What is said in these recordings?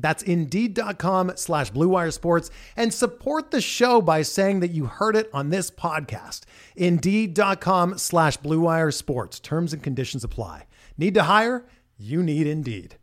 That's Indeed.com slash BlueWire Sports and support the show by saying that you heard it on this podcast. Indeed.com slash BlueWire Sports. Terms and conditions apply. Need to hire? You need Indeed.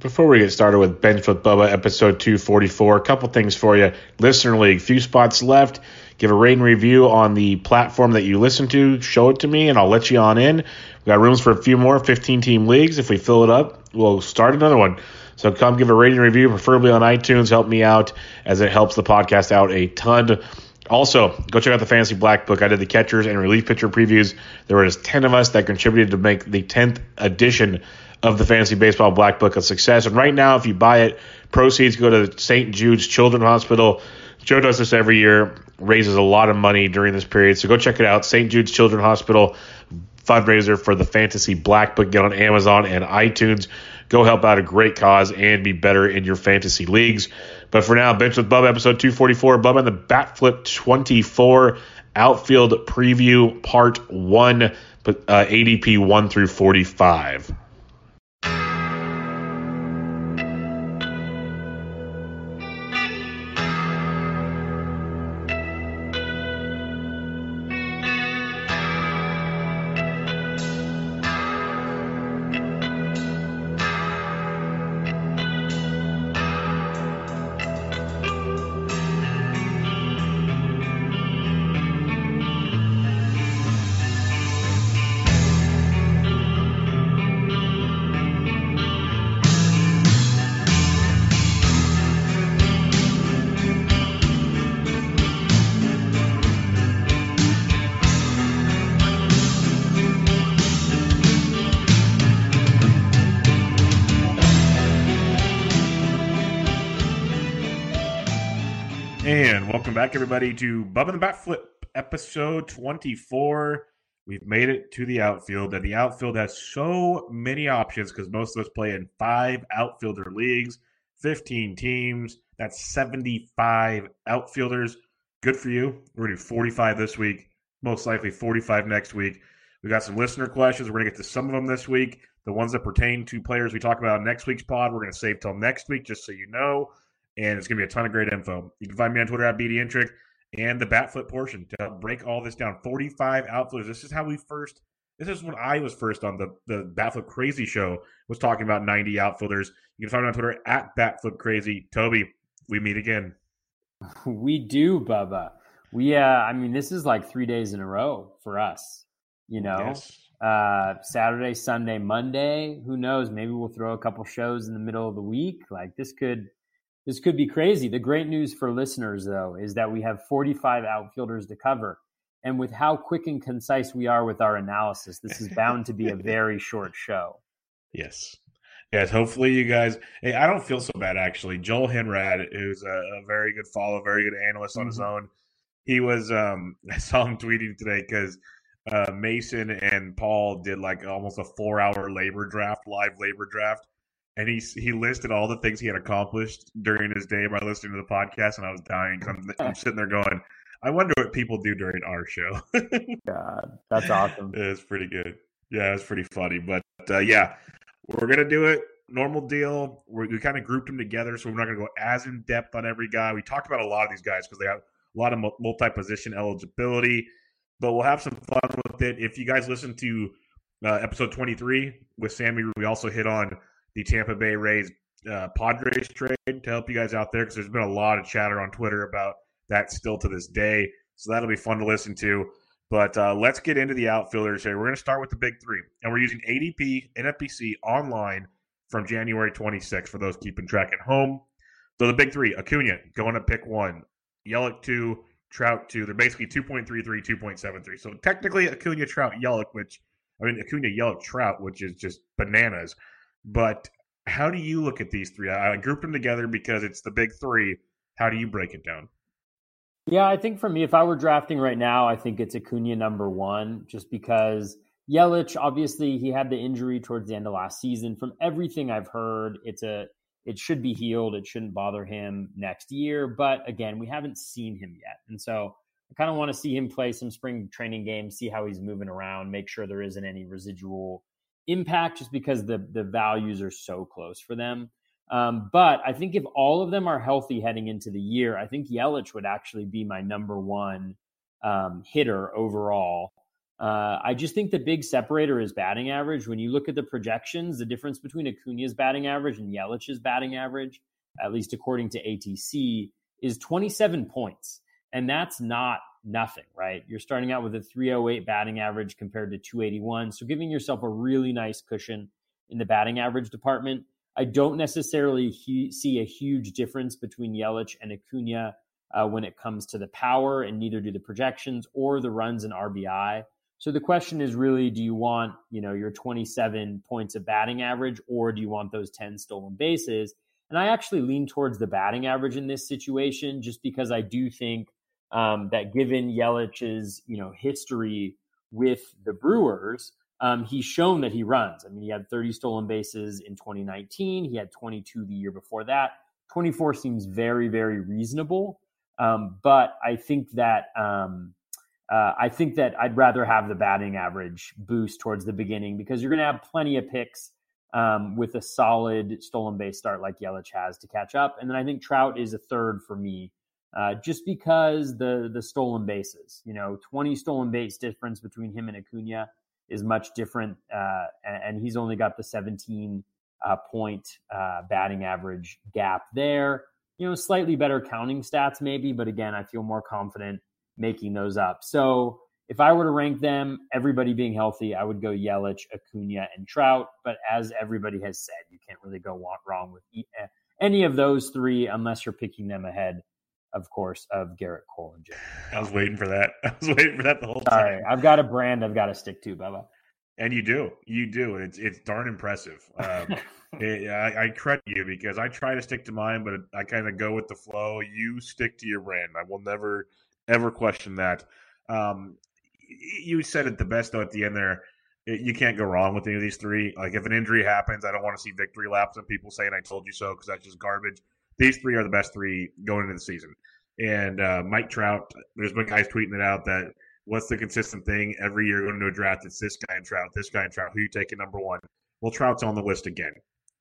Before we get started with Benched with Bubba, episode 244, a couple things for you. Listener League, few spots left. Give a rate and review on the platform that you listen to. Show it to me, and I'll let you on in. We got rooms for a few more 15 team leagues. If we fill it up, we'll start another one. So come give a rating review, preferably on iTunes. Help me out as it helps the podcast out a ton. Also, go check out the Fantasy Black Book. I did the catchers and relief pitcher previews. There were just 10 of us that contributed to make the 10th edition of the Fantasy Baseball Black Book a success. And right now, if you buy it, proceeds go to St. Jude's Children's Hospital. Joe does this every year, raises a lot of money during this period. So go check it out. St. Jude's Children's Hospital fundraiser for the Fantasy Black Book. Get on Amazon and iTunes. Go help out a great cause and be better in your fantasy leagues. But for now, Bench with Bub, episode 244. Bub and the Bat Flip 24 outfield preview, part one, uh, ADP 1 through 45. Welcome back, everybody, to Bubba the Bat Flip, episode 24. We've made it to the outfield, and the outfield has so many options because most of us play in five outfielder leagues, 15 teams. That's 75 outfielders. Good for you. We're going to do 45 this week, most likely 45 next week. We got some listener questions. We're going to get to some of them this week. The ones that pertain to players we talk about next week's pod, we're going to save till next week, just so you know and it's going to be a ton of great info. You can find me on Twitter at BDintric and the Batflip portion to break all this down. 45 outfielders. This is how we first. This is when I was first on the the Batflip Crazy show. Was talking about 90 outfielders. You can find me on Twitter at Batflip Crazy. Toby, we meet again. We do, Bubba. We, uh, I mean, this is like three days in a row for us. You know, yes. uh, Saturday, Sunday, Monday. Who knows? Maybe we'll throw a couple shows in the middle of the week. Like this could this could be crazy. The great news for listeners, though, is that we have 45 outfielders to cover. And with how quick and concise we are with our analysis, this is bound to be a very short show. Yes. Yes, hopefully you guys. Hey, I don't feel so bad actually. Joel Henrad, who's a, a very good follow, very good analyst on mm-hmm. his own, he was. um I saw him tweeting today because uh, Mason and Paul did like almost a four-hour labor draft, live labor draft, and he he listed all the things he had accomplished during his day by listening to the podcast, and I was dying. I'm, I'm sitting there going, I wonder what people do during our show. God, that's awesome. It's pretty good. Yeah, it's pretty funny. But uh, yeah, we're gonna do it. Normal deal. We're, we kind of grouped them together, so we're not gonna go as in depth on every guy. We talked about a lot of these guys because they have a lot of multi position eligibility, but we'll have some fun with it. If you guys listen to uh, episode 23 with Sammy, we also hit on the Tampa Bay Rays uh, Padres trade to help you guys out there because there's been a lot of chatter on Twitter about that still to this day. So that'll be fun to listen to. But uh, let's get into the outfielders here. We're going to start with the big three, and we're using ADP NFBC online from January 26th for those keeping track at home. So the big three: Acuna going to pick one, Yelich two, Trout two. They're basically 2.33, 2.73. So technically Acuna, Trout, Yelich, which I mean Acuna, Yelich, Trout, which is just bananas. But how do you look at these three? I, grouped them together because it's the big three. How do you break it down? Yeah, I think for me, if I were drafting right now, I think it's Acuna number one, just because Yelich, obviously, he had the injury towards the end of last season. From everything I've heard, it's a it should be healed. It shouldn't bother him next year. But again, we haven't seen him yet, and so I kind of want to see him play some spring training games, see how he's moving around, make sure there isn't any residual impact, just because the the values are so close for them. Um, but I think if all of them are healthy heading into the year, I think Yelich would actually be my number one um, hitter overall. Uh, I just think the big separator is batting average. When you look at the projections, the difference between Acuna's batting average and Yelich's batting average, at least according to ATC, is 27 points. And that's not nothing, right? You're starting out with a 308 batting average compared to 281. So giving yourself a really nice cushion in the batting average department. I don't necessarily he- see a huge difference between Yelich and Acuna uh, when it comes to the power, and neither do the projections or the runs and RBI. So the question is really, do you want you know your 27 points of batting average, or do you want those 10 stolen bases? And I actually lean towards the batting average in this situation, just because I do think um, that given Yelich's you know history with the Brewers, um, he's shown that he runs. I mean, he had 30 stolen bases in 2019. He had 22 the year before that. 24 seems very, very reasonable. Um, but I think that um, uh, I think that I'd rather have the batting average boost towards the beginning because you're going to have plenty of picks um, with a solid stolen base start like Yelich has to catch up. And then I think Trout is a third for me, uh, just because the the stolen bases, you know, 20 stolen base difference between him and Acuna is much different, uh, and, he's only got the 17 uh, point uh, batting average gap there. You know, slightly better counting stats maybe, but again, I feel more confident making those up. So if I were to rank them, everybody being healthy, I would go Yelich, Acuna, and Trout. But as everybody has said, you can't really go wrong with eh, any of those three unless you're picking them ahead of course, of Gerrit Cole and Jim. I was waiting for that. I was waiting for that the whole Sorry, time. I've got a brand I've got to stick to, Bubba. And you do, you do. It's it's darn impressive. Um, it, I, I, credit you because I try to stick to mine, but I kind of go with the flow. You stick to your brand. I will never ever question that. Um, you said it the best though at the end there. You can't go wrong with any of these three. Like if an injury happens, I don't want to see victory laps and people saying "I told you so" because that's just garbage these three are the best three going into the season. And uh, Mike Trout, there's been guys tweeting it out that what's the consistent thing every year going into a draft? It's this guy and Trout, this guy and Trout. Who you taking number one? Well, Trout's on the list again,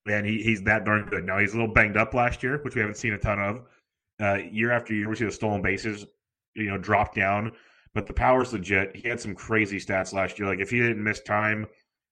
and he, he's that darn good. Now he's a little banged up last year, which we haven't seen a ton of. Uh, year after year, we see the stolen bases, you know, drop down, but the power's legit. He had some crazy stats last year. Like if he didn't miss time,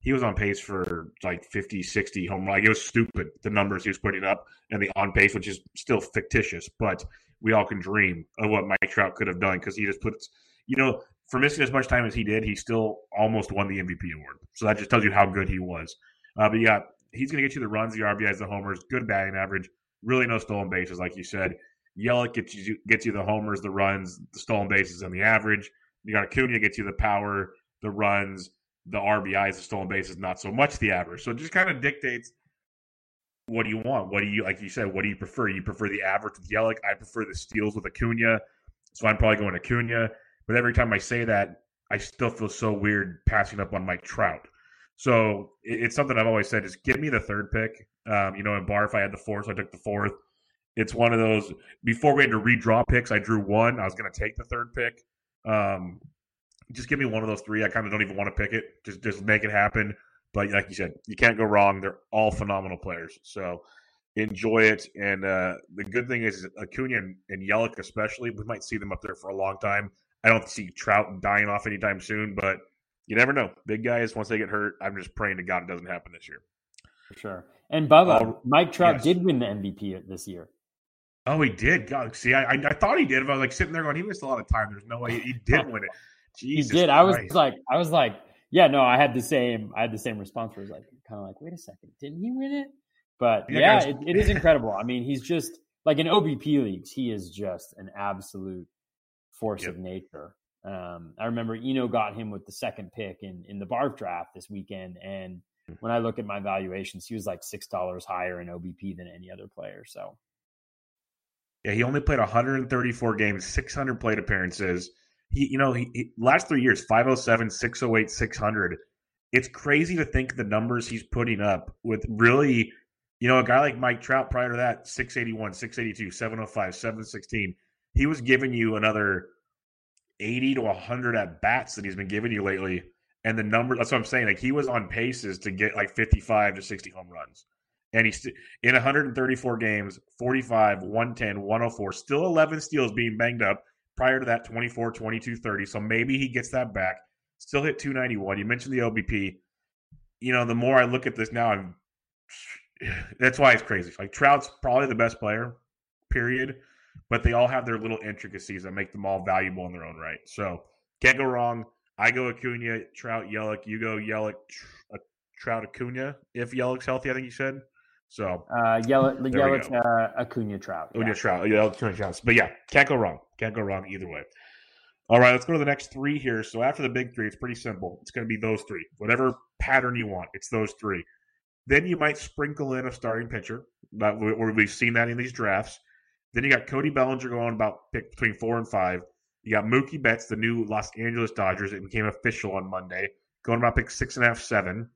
he was on pace for like 50, 60 home run. Like it was stupid the numbers he was putting up and the on pace, which is still fictitious, but we all can dream of what Mike Trout could have done because he just puts, you know, for missing as much time as he did, he still almost won the MVP award. So that just tells you how good he was. Uh, but yeah, he's going to get you the runs, the RBIs, the homers, good batting average, really no stolen bases, like you said. Yelich gets you gets you the homers, the runs, the stolen bases, and the average. You got Acuna gets you the power, the runs, the RBIs, the stolen bases, not so much the average. So it just kind of dictates what do you want? What do you like? You said, what do you prefer? You prefer the average with Yelich? I prefer the steals with Acuna, so I'm probably going Acuna. But every time I say that, I still feel so weird passing up on Mike Trout. So it's something I've always said: is give me the third pick. Um, you know, in bar, if I had the fourth, so I took the fourth. It's one of those. Before we had to redraw picks, I drew one. I was going to take the third pick. Um, just give me one of those three. I kind of don't even want to pick it. Just just make it happen. But like you said, you can't go wrong. They're all phenomenal players. So enjoy it. And uh, the good thing is Acuna and, and Yelich especially, we might see them up there for a long time. I don't see Trout dying off anytime soon, but you never know. Big guys, once they get hurt, I'm just praying to God it doesn't happen this year. For sure. And Bubba, Mike Trout yes. did win the MVP this year. Oh, he did. God, see, I, I, I thought he did. But I was like sitting there going, he missed a lot of time. There's no way he, he did win it. Jesus he did. Christ. I was like, I was like, yeah, no, I had the same. I had the same response. Where I was like, kind of like, wait a second, didn't he win it? But yeah, yeah it, it is incredible. I mean, he's just like in OBP leagues, he is just an absolute force yep. of nature. Um, I remember Eno got him with the second pick in in the Barf draft this weekend, and hmm. when I look at my valuations, he was like six dollars higher in OBP than any other player. So, yeah, he only played 134 games, 600 plate appearances. He, you know, he, he last three years 507, 608, 600. It's crazy to think the numbers he's putting up with really, you know, a guy like Mike Trout prior to that 681, 682, 705, 716. He was giving you another 80 to 100 at bats that he's been giving you lately. And the number, that's what I'm saying. Like he was on paces to get like 55 to 60 home runs. And he's in 134 games, 45, 110, 104, still 11 steals being banged up. Prior to that, 24, 22, 30. So maybe he gets that back. Still hit 291. You mentioned the OBP. You know, the more I look at this now, I'm that's why it's crazy. Like Trout's probably the best player, period but they all have their little intricacies that make them all valuable in their own right. So can't go wrong. I go Acuna, Trout, Yelich. You go Yelich, uh, Trout, Acuna. If Yelich's healthy, I think you said. So uh, Yelich, Yelich, uh, Acuna, Trout. Acuna, yeah. Trout, Yelich, Acuna, Trout. But yeah, can't go wrong. Can't go wrong either way. All right, let's go to the next three here. So after the big three, it's pretty simple. It's going to be those three. Whatever pattern you want, it's those three. Then you might sprinkle in a starting pitcher. That we've seen that in these drafts. Then you got Cody Bellinger going about pick between four and five. You got Mookie Betts, the new Los Angeles Dodgers. It became official on Monday, going about pick six and a half, seven.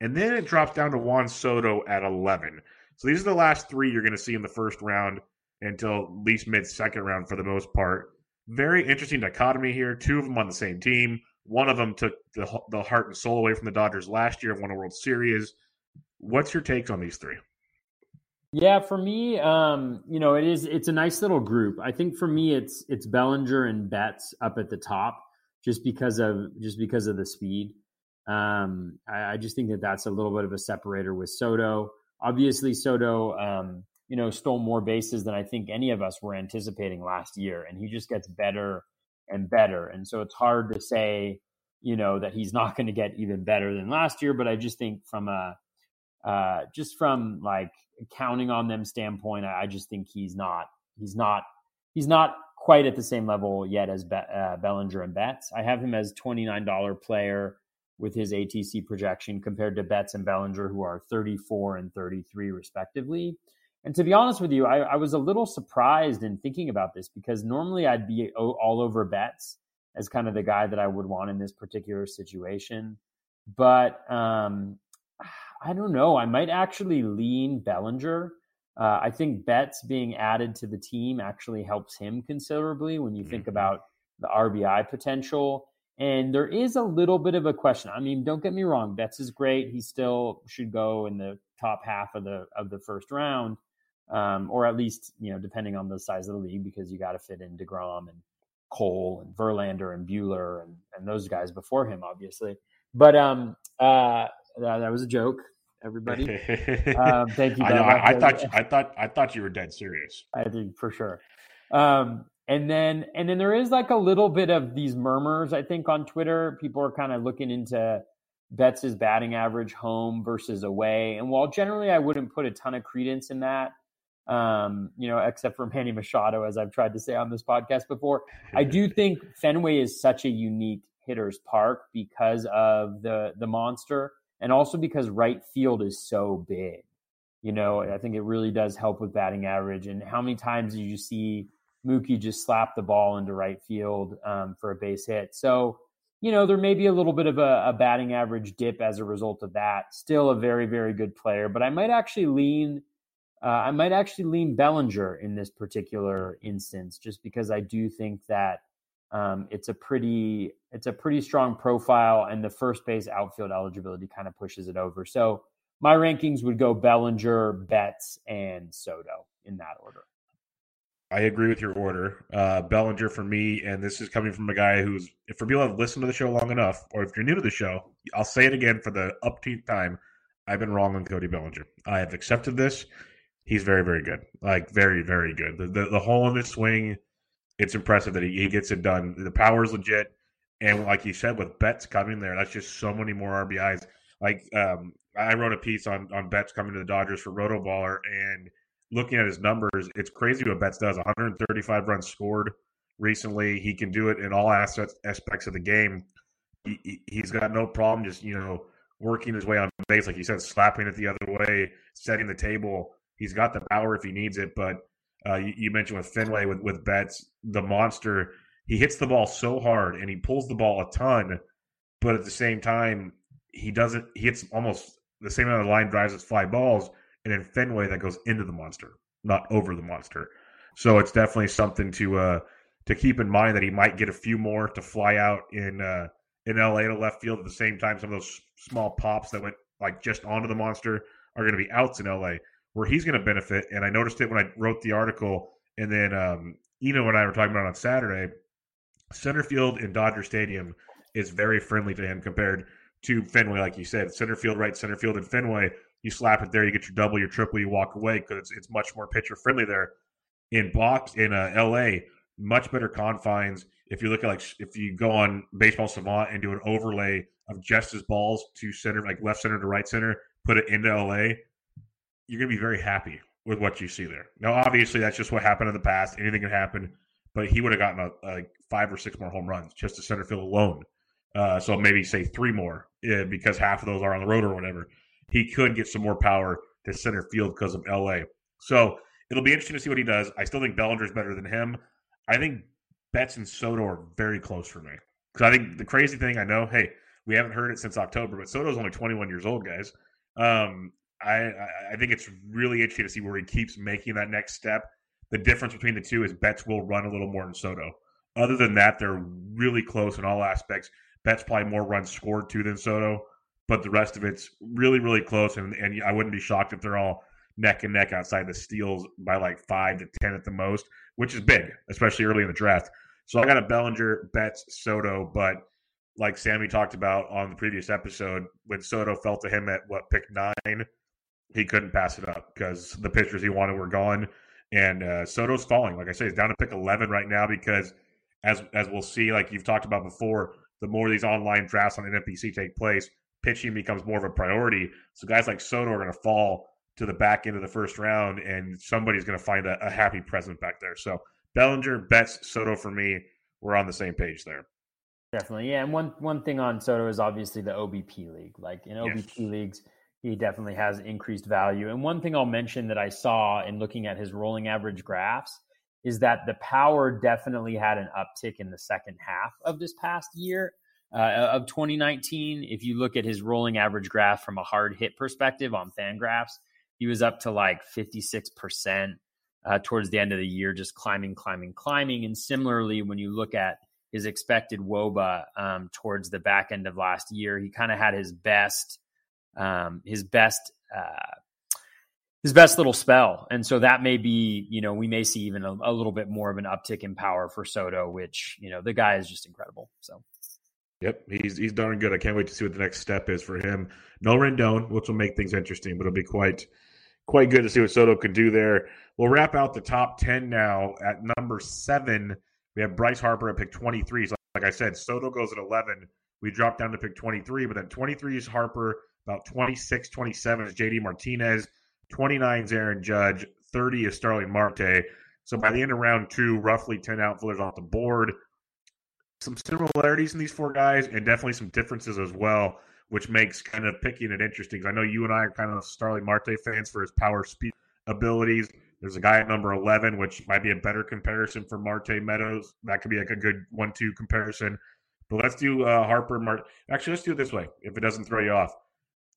And then it drops down to Juan Soto at 11. So these are the last three you're going to see in the first round until at least mid second round for the most part. Very interesting dichotomy here. Two of them on the same team. One of them took the, the heart and soul away from the Dodgers last year, won a World Series. What's your take on these three? Yeah, for me, um, you know, it is it's a nice little group. I think for me it's it's Bellinger and Betts up at the top just because of just because of the speed. Um, I, I, just think that that's a little bit of a separator with Soto. Obviously, Soto, um, you know, stole more bases than I think any of us were anticipating last year, and he just gets better and better. And so it's hard to say, you know, that he's not going to get even better than last year. But I just think from a uh, just from like counting on them standpoint, I, I just think he's not he's not he's not quite at the same level yet as Be- uh, Bellinger and Betts. I have him as twenty nine dollar player with his ATC projection compared to Betts and Bellinger, who are thirty four and thirty three respectively. And to be honest with you, I, I, was a little surprised in thinking about this because normally I'd be all over Betts as kind of the guy that I would want in this particular situation. But um, I don't know. I might actually lean Bellinger. Uh, I think Betts being added to the team actually helps him considerably when you think mm-hmm. about the RBI potential. And there is a little bit of a question. I mean, don't get me wrong. Betts is great. He still should go in the top half of the of the first round, um, or at least you know, depending on the size of the league, because you got to fit in Degrom and Cole and Verlander and Buehler and and those guys before him, obviously. But um, uh, that, that was a joke, everybody. um, thank you. I, know, I, I, thought you, I thought I thought you were dead serious. I think for sure. Um, and then and then there is like a little bit of these murmurs. I think on Twitter, people are kind of looking into betts's batting average home versus away. And while generally I wouldn't put a ton of credence in that, um, you know, except for Manny Machado, as I've tried to say on this podcast before, I do think Fenway is such a unique hitter's park because of the the monster and also because right field is so big. You know, I think it really does help with batting average. And how many times do you see Mookie just slapped the ball into right field um, for a base hit? So, you know, there may be a little bit of a, a, batting average dip as a result of that. Still a very, very good player, but I might actually lean. Uh, I might actually lean Bellinger in this particular instance, just because I do think that um, it's a pretty it's a pretty strong profile, and the first base outfield eligibility kind of pushes it over. So my rankings would go Bellinger, Betts, and Soto in that order. I agree with your order. Uh, Bellinger for me, and this is coming from a guy who's, for people have listened to the show long enough, or if you're new to the show, I'll say it again for the upteenth time. I've been wrong on Cody Bellinger. I have accepted this. He's very, very good. Like very, very good. The the, the hole in his swing, it's impressive that he, he gets it done. The power is legit. And like you said, with Betts coming there, that's just so many more RBIs. Like um, I wrote a piece on on Betts coming to the Dodgers for Rotoballer, and looking at his numbers, it's crazy what Betts does. 135 runs scored recently. He can do it in all aspects aspects of the game. He, he's got no problem just you know working his way on base, like you said, slapping it the other way, setting the table. He's got the power if he needs it. But uh, you, you mentioned with Fenway with with Betts, the monster he hits the ball so hard and he pulls the ball a ton, but at the same time, he doesn't. He hits almost the same amount of line drives as fly balls, and in Fenway that goes into the monster, not over the monster. So it's definitely something to uh, to keep in mind that he might get a few more to fly out in uh, in LA to left field at the same time. Some of those small pops that went like just onto the monster are going to be outs in LA, where he's going to benefit. And I noticed it when I wrote the article, and then um, Eno and I were talking about on Saturday center field in Dodger Stadium is very friendly to him compared to Fenway, like you said. Center field, right center field in Fenway, you slap it there, you get your double, your triple, you walk away because it's, it's much more pitcher friendly there. In box in uh, L.A., much better confines. If you look at like if you go on Baseball Savant and do an overlay of just his balls to center, like left center to right center, put it into L.A., you're gonna be very happy with what you see there. Now, obviously, that's just what happened in the past. Anything can happen but he would have gotten a, a, five or six more home runs just to center field alone. Uh, so maybe say three more uh, because half of those are on the road or whatever. He could get some more power to center field because of LA. So it'll be interesting to see what he does. I still think Bellinger's better than him. I think Betts and Soto are very close for me because I think the crazy thing I know, hey, we haven't heard it since October, but Soto's only 21 years old, guys. Um, I, I think it's really interesting to see where he keeps making that next step the difference between the two is Betts will run a little more than Soto. Other than that, they're really close in all aspects. Betts probably more runs scored to than Soto, but the rest of it's really, really close. And, and I wouldn't be shocked if they're all neck and neck outside the steals by like five to 10 at the most, which is big, especially early in the draft. So I got a Bellinger, Betts, Soto, but like Sammy talked about on the previous episode, when Soto fell to him at what pick nine, he couldn't pass it up because the pitchers he wanted were gone. And uh, Soto's falling. Like I say, he's down to pick 11 right now because, as as we'll see, like you've talked about before, the more these online drafts on NFBC take place, pitching becomes more of a priority. So guys like Soto are going to fall to the back end of the first round, and somebody's going to find a, a happy present back there. So Bellinger, Betts, Soto for me, we're on the same page there. Definitely, yeah. And one one thing on Soto is obviously the OBP league. Like in OBP yes. leagues, he definitely has increased value. And one thing I'll mention that I saw in looking at his rolling average graphs is that the power definitely had an uptick in the second half of this past year uh, of 2019. If you look at his rolling average graph from a hard hit perspective on Fangraphs, he was up to like 56% uh, towards the end of the year, just climbing, climbing, climbing. And similarly, when you look at his expected WOBA um, towards the back end of last year, he kind of had his best um, his best uh, his best little spell, and so that may be you know we may see even a, a, little bit more of an uptick in power for Soto, which you know the guy is just incredible. So. Yep, he's he's darn good. I can't wait to see what the next step is for him. No Rendon, which will make things interesting, but it'll be quite quite good to see what Soto can do there. We'll wrap out the top ten now at number seven. We have Bryce Harper at pick twenty three. So like I said, Soto goes at eleven. We drop down to pick twenty three, but then twenty three is Harper, about 26, 27 is JD Martinez, 29 is Aaron Judge, 30 is Starling Marte. So by the end of round two, roughly 10 outfielders off the board. Some similarities in these four guys and definitely some differences as well, which makes kind of picking it interesting. I know you and I are kind of Starling Marte fans for his power speed abilities. There's a guy at number 11, which might be a better comparison for Marte Meadows. That could be like a good one two comparison. But let's do uh, Harper. Marte. Actually, let's do it this way if it doesn't throw you off.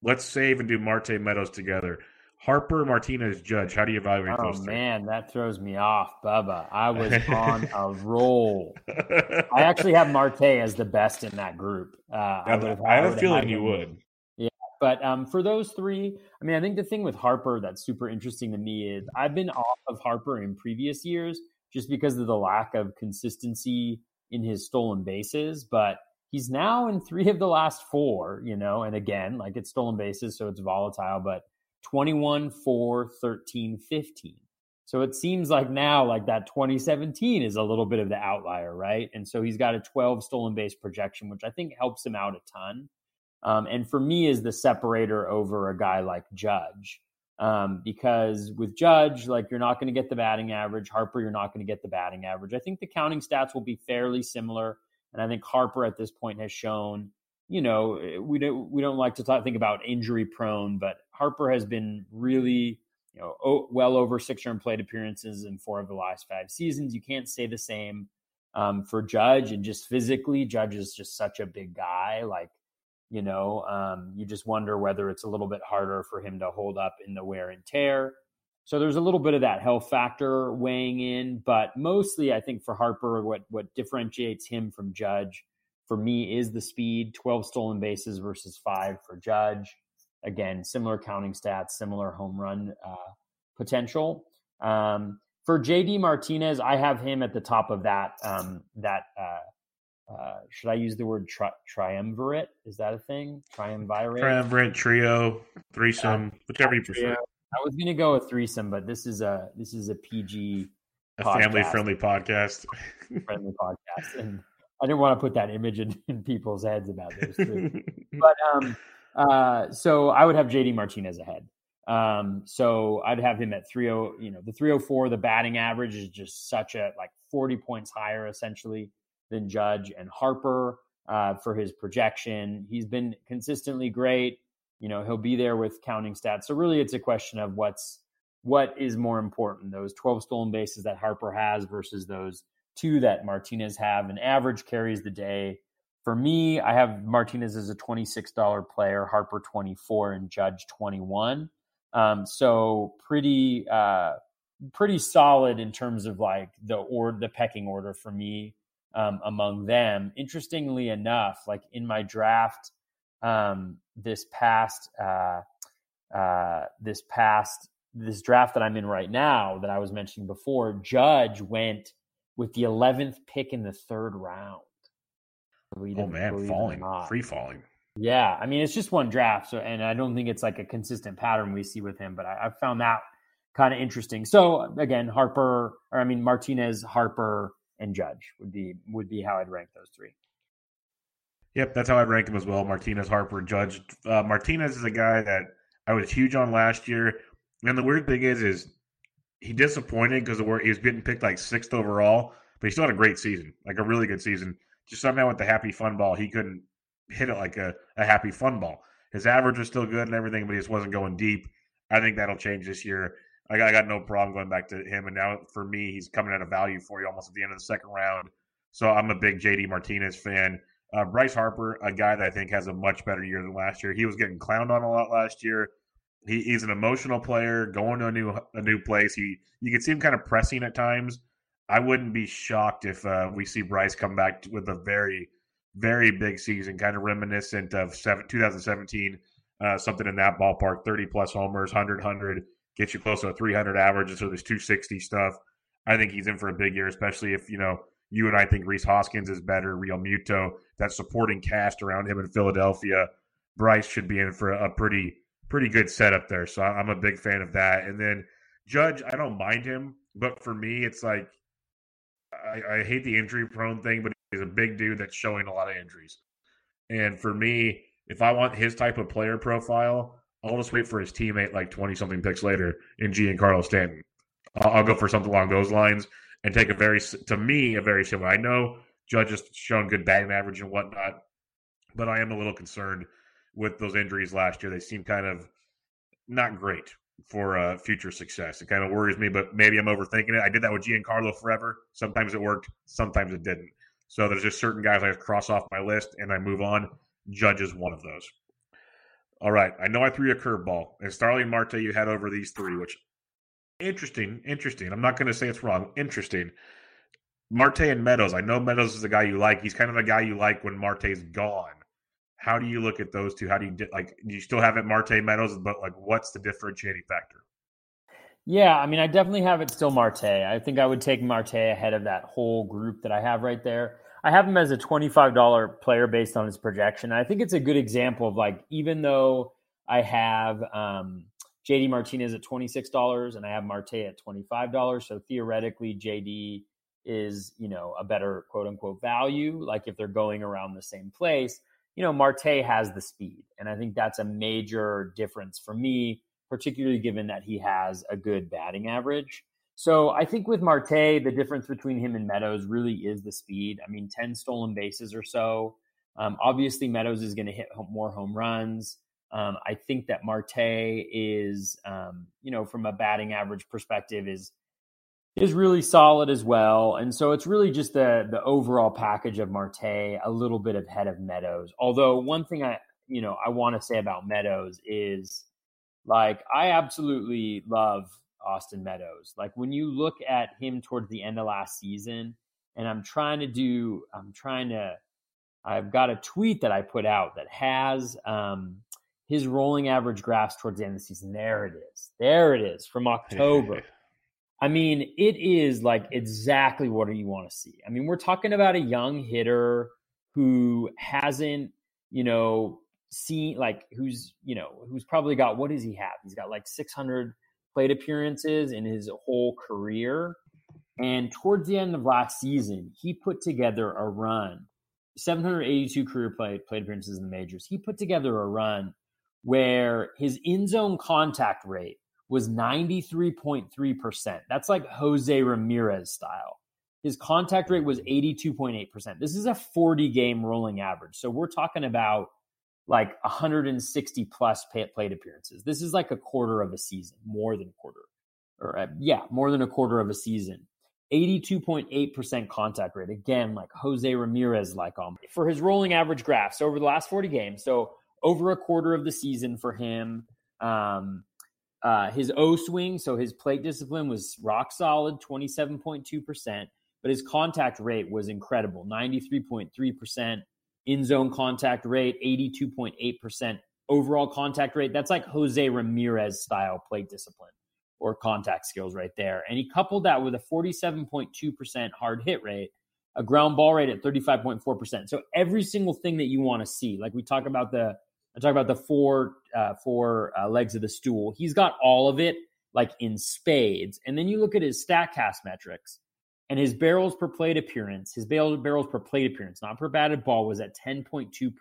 Let's save and do Marte Meadows together. Harper Martinez Judge. How do you evaluate oh, those? Oh man, that throws me off, Bubba. I was on a roll. I actually have Marte as the best in that group. Uh, I, have, I have a feeling you would. Yeah, but um, for those three, I mean, I think the thing with Harper that's super interesting to me is I've been off of Harper in previous years just because of the lack of consistency in his stolen bases, but he's now in three of the last four, you know, and again, like it's stolen bases, so it's volatile, but 21, 4, 13, 15. So it seems like now, like that 2017 is a little bit of the outlier, right? And so he's got a 12 stolen base projection, which I think helps him out a ton. Um, and for me, is the separator over a guy like Judge. Um, because with Judge, like you're not going to get the batting average. Harper, you're not going to get the batting average. I think the counting stats will be fairly similar. And I think Harper at this point has shown, you know, we don't we don't like to talk, think about injury prone, but Harper has been really you know, well over 600 plate appearances in four of the last five seasons. You can't say the same um, for Judge, and just physically, Judge is just such a big guy. Like, you know, um, you just wonder whether it's a little bit harder for him to hold up in the wear and tear. So there's a little bit of that health factor weighing in, but mostly I think for Harper, what what differentiates him from Judge for me is the speed. 12 stolen bases versus five for Judge. Again, similar counting stats, similar home run uh, potential. Um, for JD Martinez, I have him at the top of that. Um, that uh, uh, should I use the word tri- triumvirate? Is that a thing? Triumvirate, triumvirate, trio, threesome, whichever you prefer. I was going to go with threesome, but this is a this is a PG, a family friendly podcast. friendly podcast, and I didn't want to put that image in, in people's heads about those three. but um, uh, so I would have JD Martinez ahead. Um, so I'd have him at 30, you know, the 304, the batting average is just such a like 40 points higher essentially than Judge and Harper uh, for his projection. He's been consistently great. You know, he'll be there with counting stats. So really it's a question of what's what is more important, those 12 stolen bases that Harper has versus those two that Martinez have. And average carries the day for me, I have Martinez as a $26 player, Harper 24, and Judge 21. Um, so pretty uh, pretty solid in terms of like the or the pecking order for me um, among them. Interestingly enough, like in my draft um, this past uh, uh, this past this draft that I'm in right now that I was mentioning before, Judge went with the 11th pick in the third round. Oh man, falling, free falling. Yeah, I mean it's just one draft, so and I don't think it's like a consistent pattern we see with him, but I, I found that kind of interesting. So again, Harper, or I mean Martinez, Harper, and Judge would be would be how I'd rank those three. Yep, that's how I'd rank him as well. Martinez, Harper, Judge. Uh, Martinez is a guy that I was huge on last year, and the weird thing is, is he disappointed because he was getting picked like sixth overall, but he still had a great season, like a really good season just somehow with the happy fun ball, he couldn't hit it like a, a happy fun ball. His average was still good and everything, but he just wasn't going deep. I think that'll change this year. I got, I got no problem going back to him. And now for me, he's coming at a value for you almost at the end of the second round. So I'm a big JD Martinez fan. Uh, Bryce Harper, a guy that I think has a much better year than last year. He was getting clowned on a lot last year. He, he's an emotional player, going to a new a new place. He you can see him kind of pressing at times, I wouldn't be shocked if uh, we see Bryce come back with a very, very big season, kind of reminiscent of seven, 2017, uh, something in that ballpark 30 plus homers, 100, 100, get you close to a 300 average. And So there's 260 stuff. I think he's in for a big year, especially if, you know, you and I think Rhys Hoskins is better, Realmuto, that supporting cast around him in Philadelphia. Bryce should be in for a pretty, pretty good setup there. So I'm a big fan of that. And then Judge, I don't mind him, but for me, it's like I, I hate the injury prone thing, but he's a big dude that's showing a lot of injuries. And for me, if I want his type of player profile, I'll just wait for his teammate like 20 something picks later in Giancarlo Stanton. I'll, I'll, go for something along those lines and take a very, to me, a very similar. I know Judge has shown good batting average and whatnot, but I am a little concerned with those injuries last year. They seem kind of not great for uh, future success. It kind of worries me, but maybe I'm overthinking it. I did that with Giancarlo forever. Sometimes it worked, sometimes it didn't. So there's just certain guys I cross off my list and I move on. Judge is one of those. All right. I know I threw you a curveball. And Starling Marte, you had over these three, which interesting, interesting. I'm not going to say it's wrong. Interesting. Marte and Meadows. I know Meadows is the guy you like. He's kind of a guy you like when Marte's gone. How do you look at those two? How do you like? Do you still have it Marte Meadows, but like, what's the differentiating factor? Yeah, I mean, I definitely have it still Marte. I think I would take Marte ahead of that whole group that I have right there. I have him as a $25 player based on his projection. I think it's a good example of like, even though I have, um, JD Martinez at $26 and I have Marte at $25. So theoretically, JD is, you know, a better quote unquote value. Like if they're going around the same place, you know, Marte has the speed. And I think that's a major difference for me, particularly given that he has a good batting average. So I think with Marte, the difference between him and Meadows really is the speed. I mean, 10 stolen bases or so. Um, obviously, Meadows is going to hit more home runs. Um, I think that Marte is, um, you know, from a batting average perspective, is is really solid as well. And so it's really just the the overall package of Marte a little bit ahead of Meadows. Although one thing I, you know, I want to say about Meadows is like I absolutely love Austin Meadows. Like when you look at him towards the end of last season, and I'm trying to do, I'm trying to, I've got a tweet that I put out that has um, his rolling average graphs towards the end of the season. There it is. There it is from October. I mean, it is like exactly what you want to see. I mean, we're talking about a young hitter who hasn't, you know, seen like who's, you know, who's probably got what does he have? He's got like 600 plate appearances in his whole career. And towards the end of last season, he put together a run 782 career plate, plate appearances in the majors. He put together a run where his in zone contact rate was 93.3%. That's like Jose Ramirez style. His contact rate was 82.8%. This is a 40 game rolling average. So we're talking about like 160 plus plate appearances. This is like a quarter of a season, more than a quarter, or uh, yeah, more than a quarter of a season. 82.8% contact rate. Again, like Jose Ramirez, like on for his rolling average graphs over the last 40 games. So over a quarter of the season for him. Um, uh, his O swing, so his plate discipline was rock solid, 27.2%, but his contact rate was incredible, 93.3% in zone contact rate, 82.8% overall contact rate. That's like Jose Ramirez style plate discipline or contact skills right there. And he coupled that with a 47.2% hard hit rate, a ground ball rate at 35.4%. So every single thing that you want to see, like we talk about the I talk about the four uh, four uh, legs of the stool. He's got all of it like in spades. And then you look at his Statcast metrics and his barrels per plate appearance, his barrels per plate appearance, not per batted ball, was at 10.2%,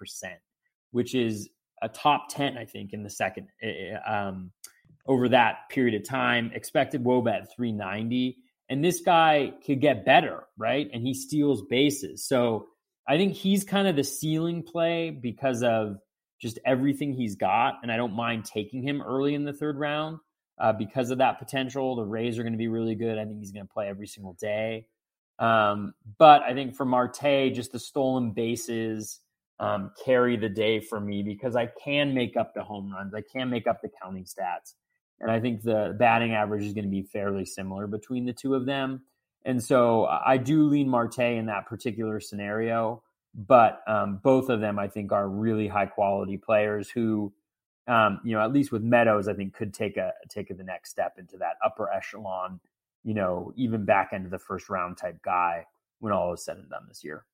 which is a top 10, I think, in the second eh, eh, um, over that period of time. Expected Woba at 390. And this guy could get better, right? And he steals bases. So I think he's kind of the ceiling play because of just everything he's got. And I don't mind taking him early in the third round uh, because of that potential. The Rays are going to be really good. I think he's going to play every single day. Um, but I think for Marte, just the stolen bases um, carry the day for me because I can make up the home runs. I can make up the counting stats. And I think the batting average is going to be fairly similar between the two of them. And so I do lean Marte in that particular scenario. But um, both of them, I think, are really high quality players who um, you know, at least with Meadows, I think could take a take the next step into that upper echelon, you know, even back into the first round type guy when all is said and done this year.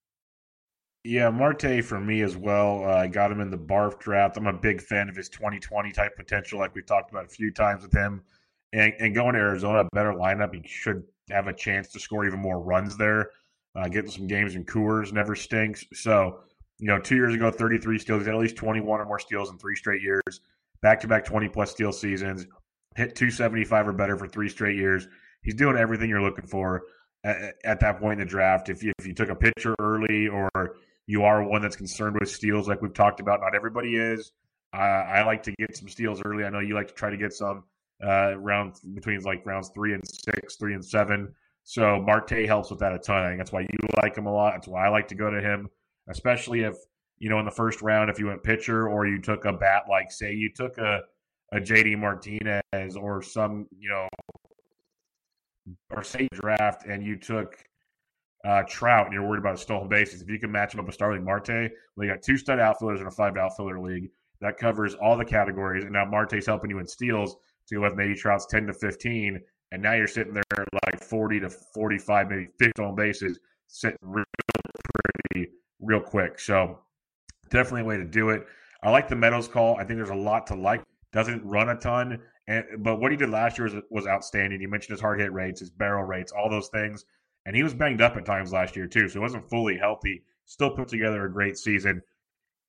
Yeah, Marte for me as well. Uh, I got him in the barf draft. I'm a big fan of his 2020 type potential, like we've talked about a few times with him. And, and going to Arizona, a better lineup, he should have a chance to score even more runs there. Uh, getting some games in Coors never stinks. So you know, two years ago, 33 steals. At least 21 or more steals in three straight years. Back to back 20 plus steal seasons. Hit 275 or better for three straight years. He's doing everything you're looking for at, at that point in the draft. If you, if you took a pitcher early or you are one that's concerned with steals, like we've talked about, not everybody is. Uh, I like to get some steals early. I know you like to try to get some uh, round between like rounds three and six, three and seven. So Marte helps with that a ton. I think that's why you like him a lot. That's why I like to go to him especially if you know in the first round if you went pitcher or you took a bat like say you took a a JD Martinez or some you know or say draft and you took uh, Trout and you're worried about stolen bases. If you can match him up with Starling Marte, well, you got two stud outfielders in a five outfielder league that covers all the categories. And now Marte's helping you in steals to go with maybe Trout's 10 to 15. And now you're sitting there like 40 to 45, maybe 50 on bases, sitting real pretty real quick. So definitely a way to do it. I like the Meadows call. I think there's a lot to like. Doesn't run a ton And but what he did last year was, was outstanding. You mentioned his hard hit rates, his barrel rates, all those things, and he was banged up at times last year too, so he wasn't fully healthy. Still put together a great season.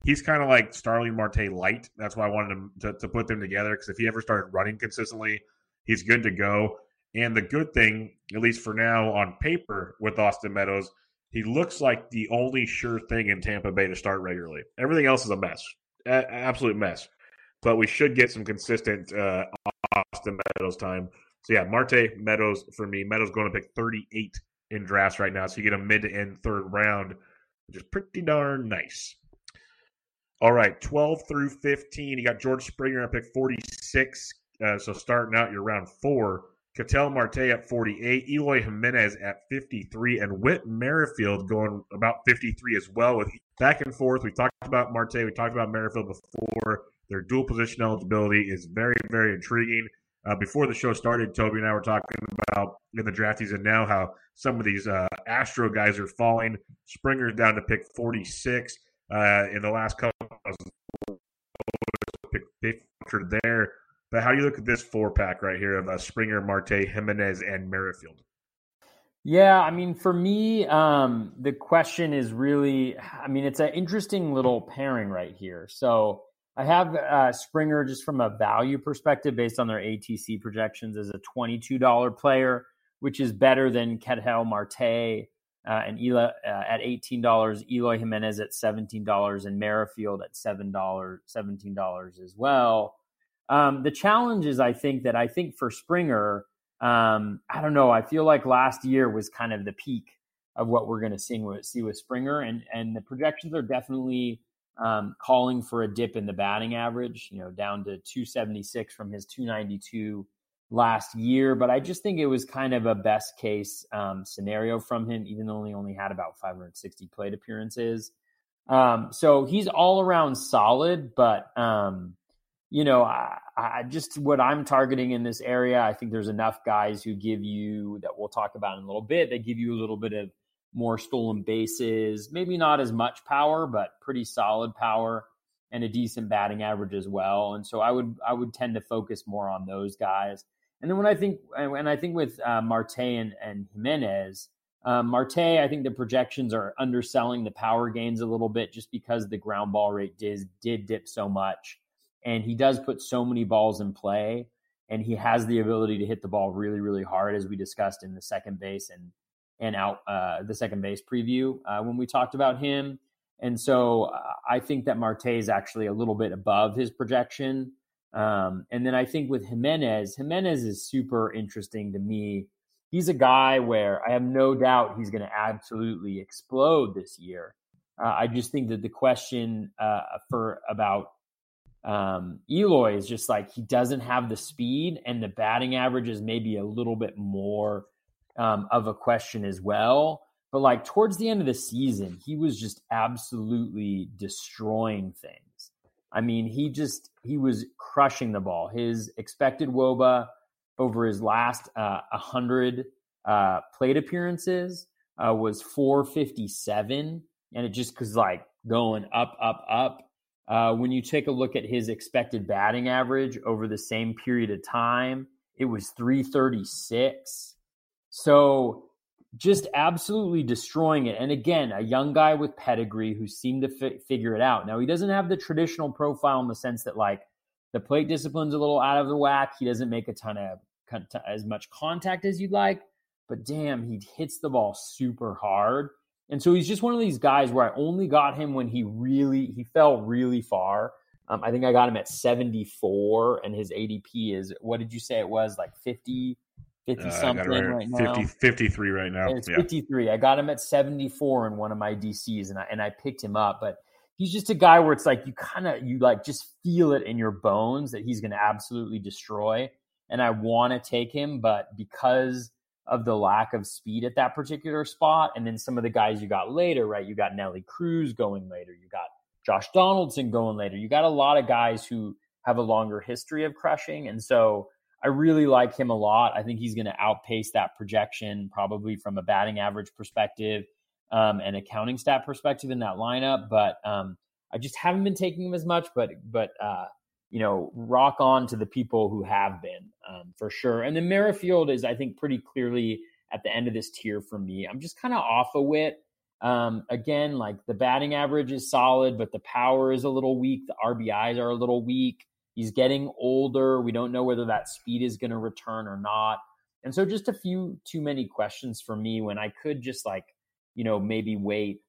He's kind of like Starling Marte light. That's why I wanted him to, to put them together because if he ever started running consistently, he's good to go. And the good thing, at least for now, on paper with Austin Meadows, he looks like the only sure thing in Tampa Bay to start regularly. Everything else is a mess, a- absolute mess. But we should get some consistent uh, Austin Meadows time. So yeah, Marte Meadows for me. Meadows going to pick 38 in drafts right now, so you get a mid to end third round, which is pretty darn nice. All right, 12 through 15. You got George Springer at pick 46. Uh, so starting out your round four. Ketel Marte at 48, Eloy Jimenez at 53, and Whit Merrifield going about 53 as well with back and forth. We talked about Marte, we talked about Merrifield before. Their dual position eligibility is very, very intriguing. Uh, before the show started, Toby and I were talking about in the draft season now how some of these uh, Astro guys are falling. Springer's down to pick 46 uh, in the last couple. Of pick there. But how do you look at this four pack right here of uh, Springer, Marte, Jimenez, and Merrifield? Yeah, I mean, for me, um, the question is really, I mean, it's an interesting little pairing right here. So I have uh, Springer just from a value perspective based on their ATC projections as a $22 player, which is better than Ketel Marte uh, and Eli, uh, at $18, Eloy Jimenez at $17, and Merrifield at $7, $17 as well. Um, the challenge is, I think that I think for Springer, um, I don't know. I feel like last year was kind of the peak of what we're going to see with, see with Springer, and and the projections are definitely um, calling for a dip in the batting average. You know, down to 276 from his 292 last year. But I just think it was kind of a best case um, scenario from him, even though he only had about 560 plate appearances. Um, so he's all around solid, but um, you know, I, I, just what I'm targeting in this area, I think there's enough guys who give you that we'll talk about in a little bit. They give you a little bit of more stolen bases, maybe not as much power, but pretty solid power and a decent batting average as well. And so I would I would tend to focus more on those guys. And then when I think and I think with uh, Marte and, and Jimenez, um, Marte, I think the projections are underselling the power gains a little bit just because the ground ball rate did did dip so much and he does put so many balls in play and he has the ability to hit the ball really really hard as we discussed in the second base and and out uh, the second base preview uh, when we talked about him. And so uh, i think that marte is actually a little bit above his projection. Um, and then i think with jimenez jimenez is super interesting to me. He's a guy where i have no doubt he's going to absolutely explode this year. Uh, i just think that the question uh, for about um, Eloy is just like he doesn't have the speed, and the batting average is maybe a little bit more um, of a question as well. But like towards the end of the season, he was just absolutely destroying things. I mean, he just he was crushing the ball. His expected WOBA over his last uh, 100 uh, plate appearances uh, was 457, and it just was like going up, up, up. Uh, when you take a look at his expected batting average over the same period of time, it was 336. So just absolutely destroying it. And again, a young guy with pedigree who seemed to fi- figure it out. Now, he doesn't have the traditional profile in the sense that, like, the plate discipline's a little out of the whack. He doesn't make a ton of as much contact as you'd like, but damn, he hits the ball super hard. And so he's just one of these guys where I only got him when he really he fell really far. Um, I think I got him at 74 and his ADP is what did you say it was like 50 50 uh, something right, right, now 50 53 right now. it's yeah. 53. I got him at 74 in one of my DCs and I and I picked him up, but he's just a guy where it's like you kind of you like just feel it in your bones that he's going to absolutely destroy and I want to take him, but because of the lack of speed at that particular spot. And then some of the guys you got later, right? You got Nelly Cruz going later. You got Josh Donaldson going later. You got a lot of guys who have a longer history of crushing. And so I really like him a lot. I think he's going to outpace that projection probably from a batting average perspective um, and accounting stat perspective in that lineup. But um, I just haven't been taking him as much. But but uh, you know, rock on to the people who have been um, for sure. And then Merrifield is, I think, pretty clearly at the end of this tier for me. I'm just kind of off a it. Um, again, like the batting average is solid, but the power is a little weak. The RBIs are a little weak. He's getting older. We don't know whether that speed is going to return or not. And so just a few too many questions for me when I could just like, you know, maybe wait,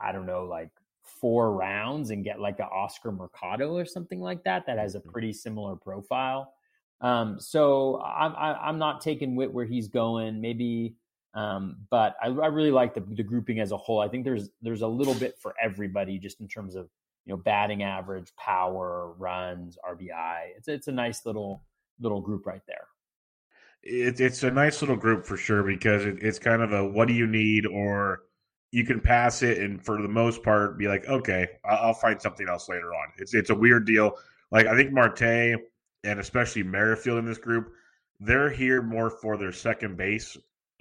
I don't know, like four rounds and get like an Oscar Mercado or something like that that has a mm-hmm. pretty similar profile. Um, so I'm I'm not taking Witt where he's going. Maybe, um, but I, I really like the, the grouping as a whole. I think there's there's a little bit for everybody just in terms of you know batting average, power, runs, RBI. It's it's a nice little little group right there. It, it's a nice little group for sure because it, it's kind of a what do you need or you can pass it and for the most part be like, okay, I'll find something else later on. It's it's a weird deal. Like I think Marte and especially Merrifield in this group, they're here more for their second base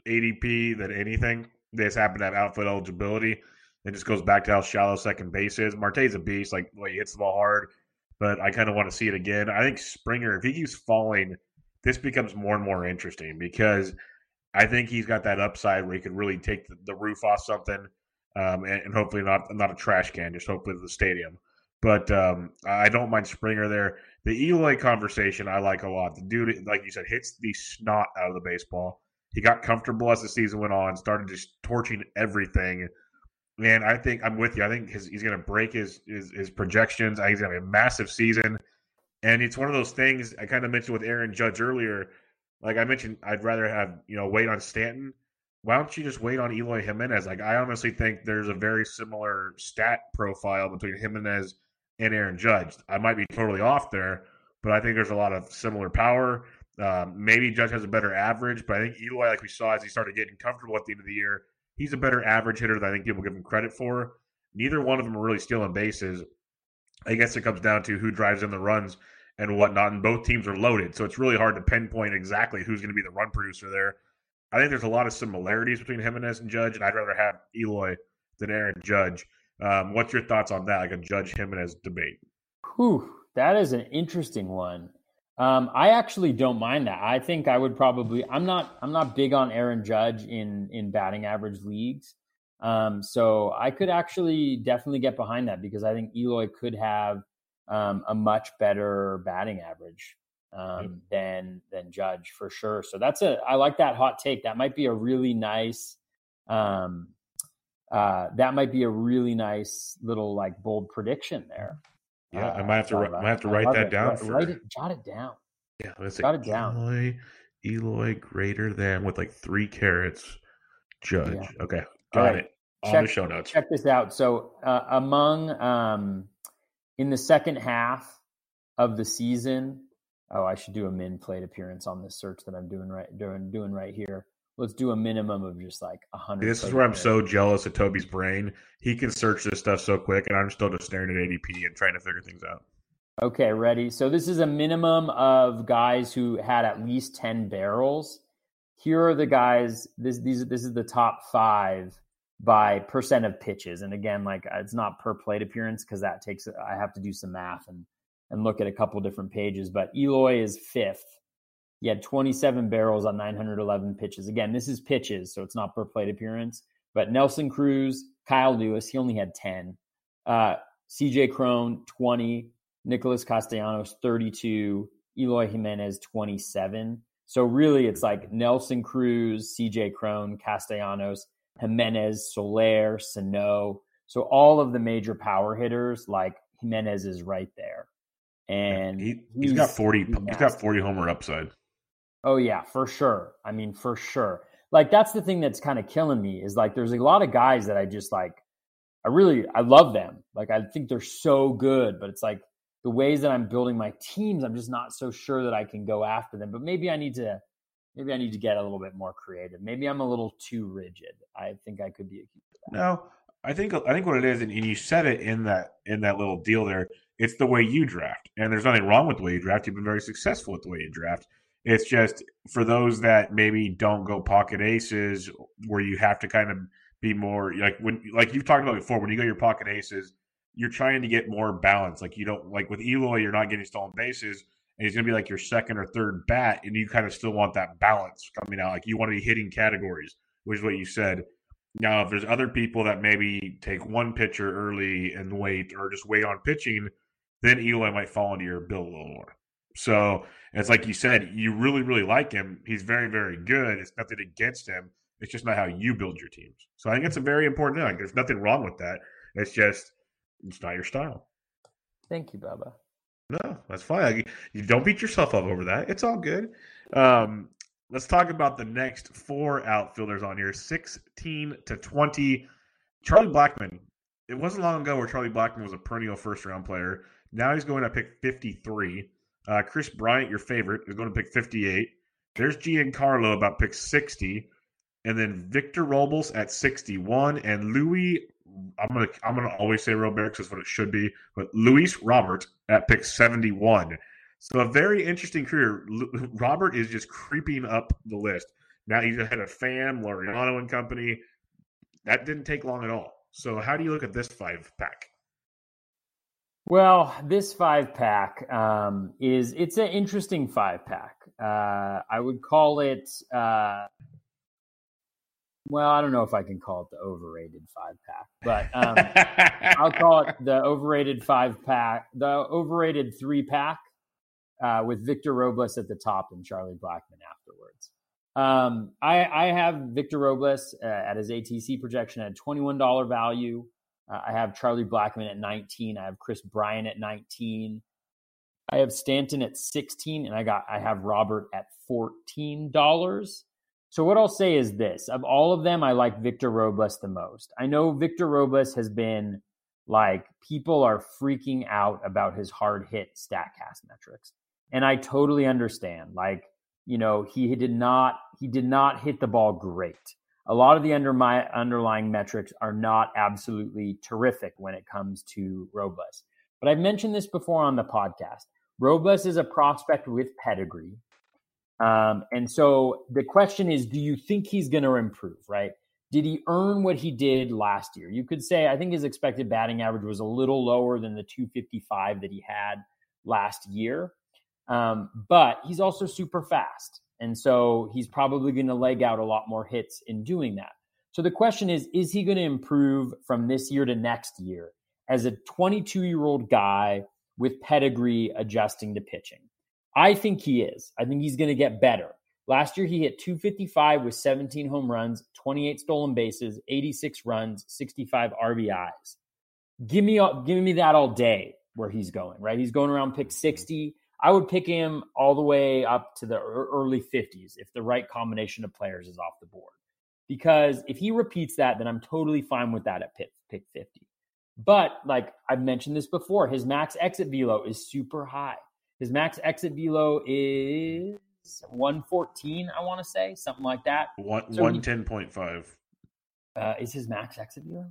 ADP than anything. They just happen to have outfield eligibility. It just goes back to how shallow second base is. Marte's a beast, like way he hits the ball hard, but I kind of want to see it again. I think Springer, if he keeps falling, this becomes more and more interesting because I think he's got that upside where he could really take the, the roof off something, um, and, and, hopefully not not a trash can, just hopefully the stadium. But um, I don't mind Springer there. The Eloy conversation I like a lot. The dude, like you said, hits the snot out of the baseball. He got comfortable as the season went on, started just torching everything. And I think I'm with you. I think his, he's going to break his, his, his projections. He's going to have a massive season. And it's one of those things I kind of mentioned with Aaron Judge earlier like I mentioned, I'd rather have you know wait on Stanton. Why don't you just wait on Eloy Jimenez? Like I honestly think there's a very similar stat profile between Jimenez and Aaron Judge. I might be totally off there, but I think there's a lot of similar power. Um, maybe Judge has a better average, but I think Eloy, like we saw as he started getting comfortable at the end of the year, he's a better average hitter than I think people give him credit for. Neither one of them are really stealing bases. I guess it comes down to who drives in the runs and whatnot, and both teams are loaded. So it's really hard to pinpoint exactly who's going to be the run producer there. I think there's a lot of similarities between Jimenez and Judge, and I'd rather have Eloy than Aaron Judge. Um, what's your thoughts on that, like a Judge Jimenez debate? Whew, that is an interesting one. Um, I actually don't mind that. I think I would probably. I'm not. I'm not big on Aaron Judge in in batting average leagues. Um, so I could actually definitely get behind that because I think Eloy could have um, a much better batting average um, than than Judge for sure. So that's a I like that hot take. That might be a really nice um, uh, that might be a really nice little like bold prediction there. Yeah, uh, I might have to I might have to write that it. down. Write, for... write it, jot it down. Yeah, let's jot it down. Eloy, Eloy greater than with like three carats. Judge. Yeah. Okay, got right. it. On the show notes. Check this out. So uh, among um, in the second half of the season, oh, I should do a min plate appearance on this search that I'm doing right doing doing right here. Let's do a minimum of just like a hundred. This is where I'm so jealous of Toby's brain. He can search this stuff so quick, and I'm still just staring at ADP and trying to figure things out. Okay, ready. So this is a minimum of guys who had at least ten barrels. Here are the guys. This these this is the top five by percent of pitches. And again, like uh, it's not per plate appearance because that takes I have to do some math and and look at a couple different pages. But Eloy is fifth. He had 27 barrels on 911 pitches. Again, this is pitches, so it's not per plate appearance. But Nelson Cruz, Kyle Lewis, he only had 10. Uh, CJ Cron, 20. Nicholas Castellanos, 32. Eloy Jimenez, 27. So really, it's like Nelson Cruz, CJ Cron, Castellanos, Jimenez, Soler, Sano. So all of the major power hitters, like Jimenez is right there. And he, has got 40 he's, he's got 40 homer upside. Oh yeah, for sure. I mean, for sure. Like that's the thing that's kind of killing me is like there's a lot of guys that I just like I really I love them. Like I think they're so good, but it's like the ways that I'm building my teams, I'm just not so sure that I can go after them. But maybe I need to maybe I need to get a little bit more creative. Maybe I'm a little too rigid. I think I could be that. No, I think I think what it is, and, you said it in that in that little deal there. It's the way you draft, and there's nothing wrong with the way you draft. You've been very successful with the way you draft. It's just for those that maybe don't go pocket aces, where you have to kind of be more like when like you've talked about before. When you go your pocket aces, you're trying to get more balance. Like you don't like with Eloy, you're not getting stolen bases, and he's going to be like your second or third bat, and you kind of still want that balance coming out. Like you want to be hitting categories, which is what you said. Now, if there's other people that maybe take one pitcher early and wait, or just wait on pitching, then Eloy might fall into your bill a little more. So it's like you said, you really, really like him. He's very, very good. It's nothing against him. It's just not how you build your teams. So I think it's a very important thing. There's nothing wrong with that. It's just it's not your style. Thank you, Bubba. No, that's fine. You don't beat yourself up over that. It's all good. Um, let's talk about the next four outfielders on here 16 to 20. Charlie Blackmon. It wasn't long ago where Charlie Blackmon was a perennial first round player. Now he's going to pick 53. Uh, Kris Bryant, your favorite, is going to pick 58. There's Giancarlo about pick 60. And then Victor Robles at 61 and Louis I'm gonna I'm gonna always say Robert because what it should be, but Luis Robert at pick 71. So a very interesting career. Robert is just creeping up the list. Now he's ahead of Pham, Laureano and company. That didn't take long at all. So how do you look at this five pack? Well, this five pack um, is it's an interesting five pack. Uh, I would call it uh, well, I don't know if I can call it the overrated five pack, but um, I'll call it the overrated five pack, the overrated three pack uh, with Victor Robles at the top and Charlie Blackmon afterwards. Um, I, I, have Victor Robles uh, at his ATC projection at $21 value. Uh, I have Charlie Blackmon at 19. I have Kris Bryant at 19. I have Stanton at 16, and I got I have Robert at $14. So what I'll say is this: of all of them, I like Victor Robles the most. I know Victor Robles has been like people are freaking out about his hard hit Statcast metrics, and I totally understand. Like you know, he did not he did not hit the ball great. A lot of the under my underlying metrics are not absolutely terrific when it comes to Robles. But I've mentioned this before on the podcast. Robles is a prospect with pedigree. Um, and so the question is, do you think he's going to improve, right? Did he earn what he did last year? You could say, I think his expected batting average was a little lower than the 255 that he had last year. Um, but he's also super fast. And so he's probably going to leg out a lot more hits in doing that. So the question is, is he going to improve from this year to next year as a 22 year old guy with pedigree adjusting to pitching? I think he is. I think he's going to get better. Last year, he hit 255 with 17 home runs, 28 stolen bases, 86 runs, 65 RBIs. Give me, give me that all day where he's going, right? He's going around pick 60. I would pick him all the way up to the early 50s if the right combination of players is off the board. Because if he repeats that, then I'm totally fine with that at pick, pick 50. But like I've mentioned this before, his max exit velo is super high. His max exit velo is 114, I want to say, something like that. One, so 110.5. Uh, is his max exit velo?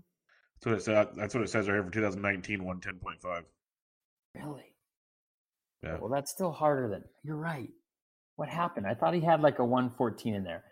That's what it says. That's what it says right here for 2019, 110.5. Really? Yeah. Well, that's still harder than. You're right. What happened? I thought he had like a 114 in there.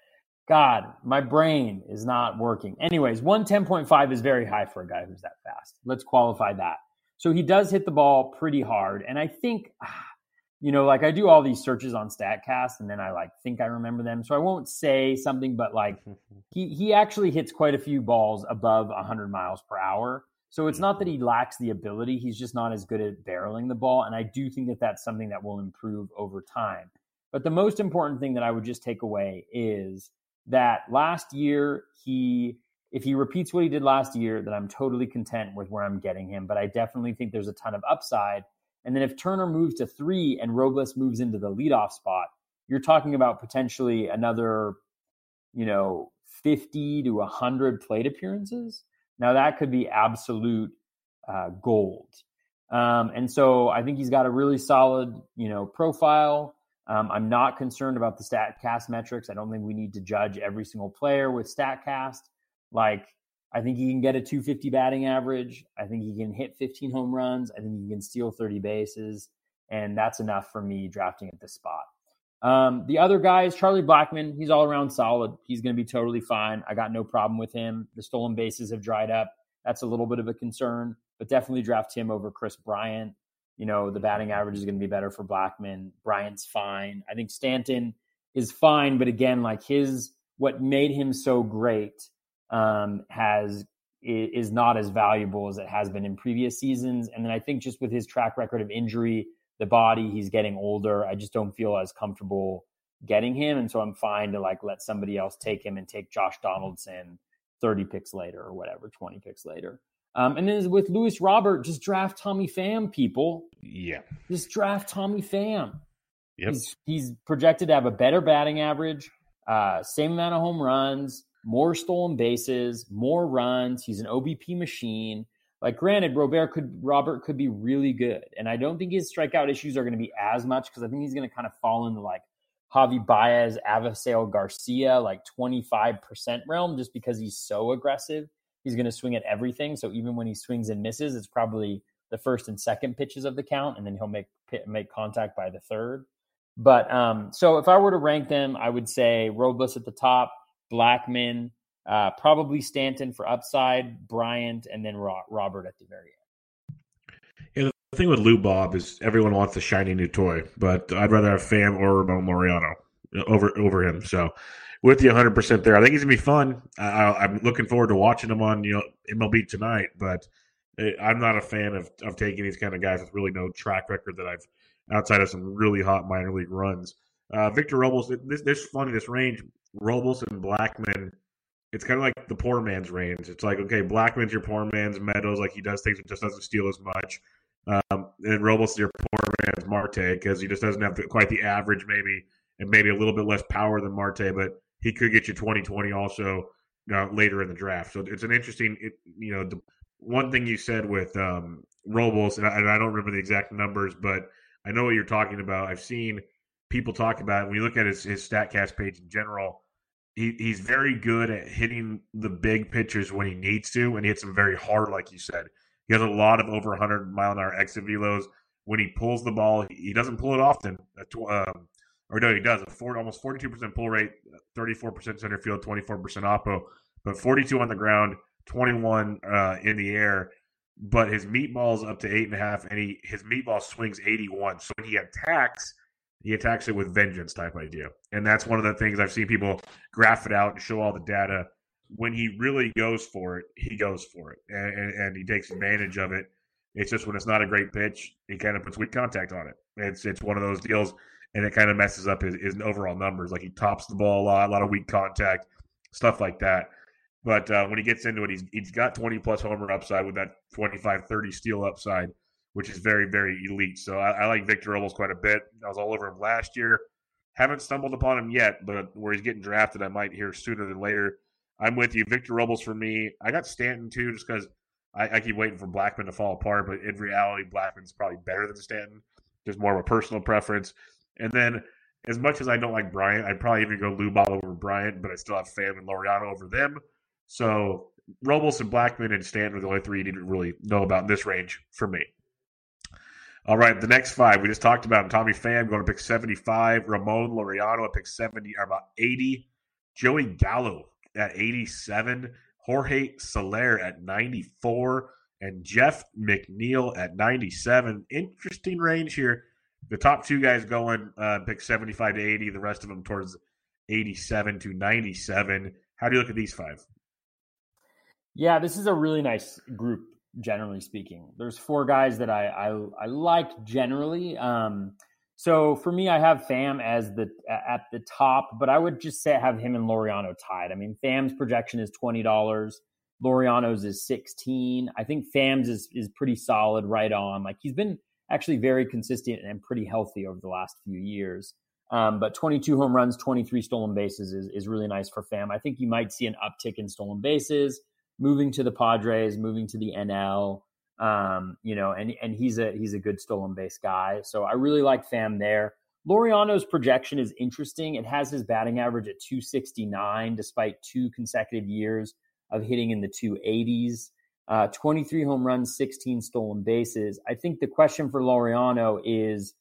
God, my brain is not working. Anyways, 110.5 is very high for a guy who's that fast. Let's qualify that. So he does hit the ball pretty hard. And I think, you know, like I do all these searches on Statcast and then I like think I remember them. So I won't say something, but like he he actually hits quite a few balls above 100 miles per hour. So it's not that he lacks the ability, he's just not as good at barreling the ball and I do think that that's something that will improve over time. But the most important thing that I would just take away is that last year he if he repeats what he did last year, then I'm totally content with where I'm getting him, but I definitely think there's a ton of upside and then if Turner moves to three and Robles moves into the leadoff spot, you're talking about potentially another, you know, 50 to 100 plate appearances. Now that could be absolute uh, gold. Um, and so I think he's got a really solid, you know, profile. Um, I'm not concerned about the StatCast metrics. I don't think we need to judge every single player with StatCast. Like I think he can get a 250 batting average. I think he can hit 15 home runs. I think he can steal 30 bases. And that's enough for me drafting at this spot. Um, the other guy is Charlie Blackmon. He's all around solid. He's going to be totally fine. I got no problem with him. The stolen bases have dried up. That's a little bit of a concern. but definitely draft him over Kris Bryant. You know, the batting average is going to be better for Blackmon. Bryant's fine. I think Stanton is fine, but again, like his what made him so great um, has is not as valuable as it has been in previous seasons. And then I think just with his track record of injury, the body, he's getting older. I just don't feel as comfortable getting him. And so I'm fine to like let somebody else take him and take Josh Donaldson 30 picks later or whatever, 20 picks later. Um, and then with Luis Robert, just draft Tommy Pham, people. Yeah. Just draft Tommy Pham. Yep. He's, he's projected to have a better batting average, uh, same amount of home runs, more stolen bases, more runs. He's an OBP machine. Like, granted, Robert could Robert could be really good, and I don't think his strikeout issues are going to be as much because I think he's going to kind of fall into like Javi Baez, Avisail Garcia, like twenty five percent realm, just because he's so aggressive. He's going to swing at everything. So even when he swings and misses, it's probably the first and second pitches of the count, and then he'll make make contact by the third. But um, so if I were to rank them, I would say Robles at the top, Blackmon, uh, probably Stanton for upside, Bryant, and then Ro- Robert at the very end. Yeah, the thing with Lou Bob is everyone wants a shiny new toy, but I'd rather have Pham or Ramon Laureano over over him. So with you 100 percent there, I think he's gonna be fun. I, am looking forward to watching him on you know MLB tonight, but eh, I'm not a fan of of taking these kind of guys with really no track record that I've outside of some really hot minor league runs. Uh, Victor Robles, this this funny this range. Robles and Blackmon it's kind of like the poor man's range. It's like, okay, Blackmon's your poor man's Meadows, like he does things, but just doesn't steal as much. Um, and Robles is your poor man's Marte because he just doesn't have quite the average, maybe, and maybe a little bit less power than Marte, but he could get you 2020 also uh, later in the draft. So it's an interesting, it, you know, the, one thing you said with um, Robles, and I, and I don't remember the exact numbers, but I know what you're talking about. I've seen people talk about it. When you look at his, his StatCast page in general, he, he's very good at hitting the big pitchers when he needs to, and he hits them very hard, like you said. He has a lot of over 100 mile an hour exit velos. When he pulls the ball, he doesn't pull it often. Um, or no, he does. A four, almost 42% pull rate, 34% center field, 24% oppo, but 42 on the ground, 21 uh, in the air. But his meatball's up to eight and a half, and he his meatball swings 81. So when he attacks – he attacks it with vengeance type idea. And that's one of the things I've seen people graph it out and show all the data. When he really goes for it, he goes for it and, and, and he takes advantage of it. It's just when it's not a great pitch, he kind of puts weak contact on it. It's it's one of those deals, and it kind of messes up his, his overall numbers. Like he tops the ball a lot, a lot of weak contact, stuff like that. But uh, when he gets into it, he's he's got 20 plus homer upside with that 25 30 steal upside which is very, very elite. So I, I like Victor Robles quite a bit. I was all over him last year. Haven't stumbled upon him yet, but where he's getting drafted, I might hear sooner than later. I'm with you. Victor Robles for me. I got Stanton too, just because I, I, keep waiting for Blackmon to fall apart. But in reality, Blackmon's probably better than Stanton. Just more of a personal preference. And then, as much as I don't like Bryant, I'd probably even go Lou over Bryant, but I still have Pham and Laureano over them. So Robles and Blackmon and Stanton are the only three you need to really know about in this range for me. All right, the next five we just talked about. Tommy Pham going to pick 75. Ramon Laureano at pick 70 or about 80. Joey Gallo at 87. Jorge Soler at 94. And Jeff McNeil at 97. Interesting range here. The top two guys going uh, pick 75 to 80. The rest of them towards 87 to 97. How do you look at these five? Yeah, this is a really nice group generally speaking. There's four guys that I I, I like generally. Um, so for me, I have Pham as the at the top, but I would just say have him and Laureano tied. I mean, Pham's projection is twenty dollars. Laureano's is sixteen. I think Pham's is is pretty solid, right on. Like he's been actually very consistent and pretty healthy over the last few years. Um, but 22 home runs, 23 stolen bases is, is really nice for Pham. I think you might see an uptick in stolen bases moving to the Padres, moving to the NL. Um, you know, and and he's a he's a good stolen base guy. So I really like Pham there. Laureano's projection is interesting. It has his batting average at 269, despite two consecutive years of hitting in the 280s. Uh, 23 home runs, 16 stolen bases. I think the question for Laureano is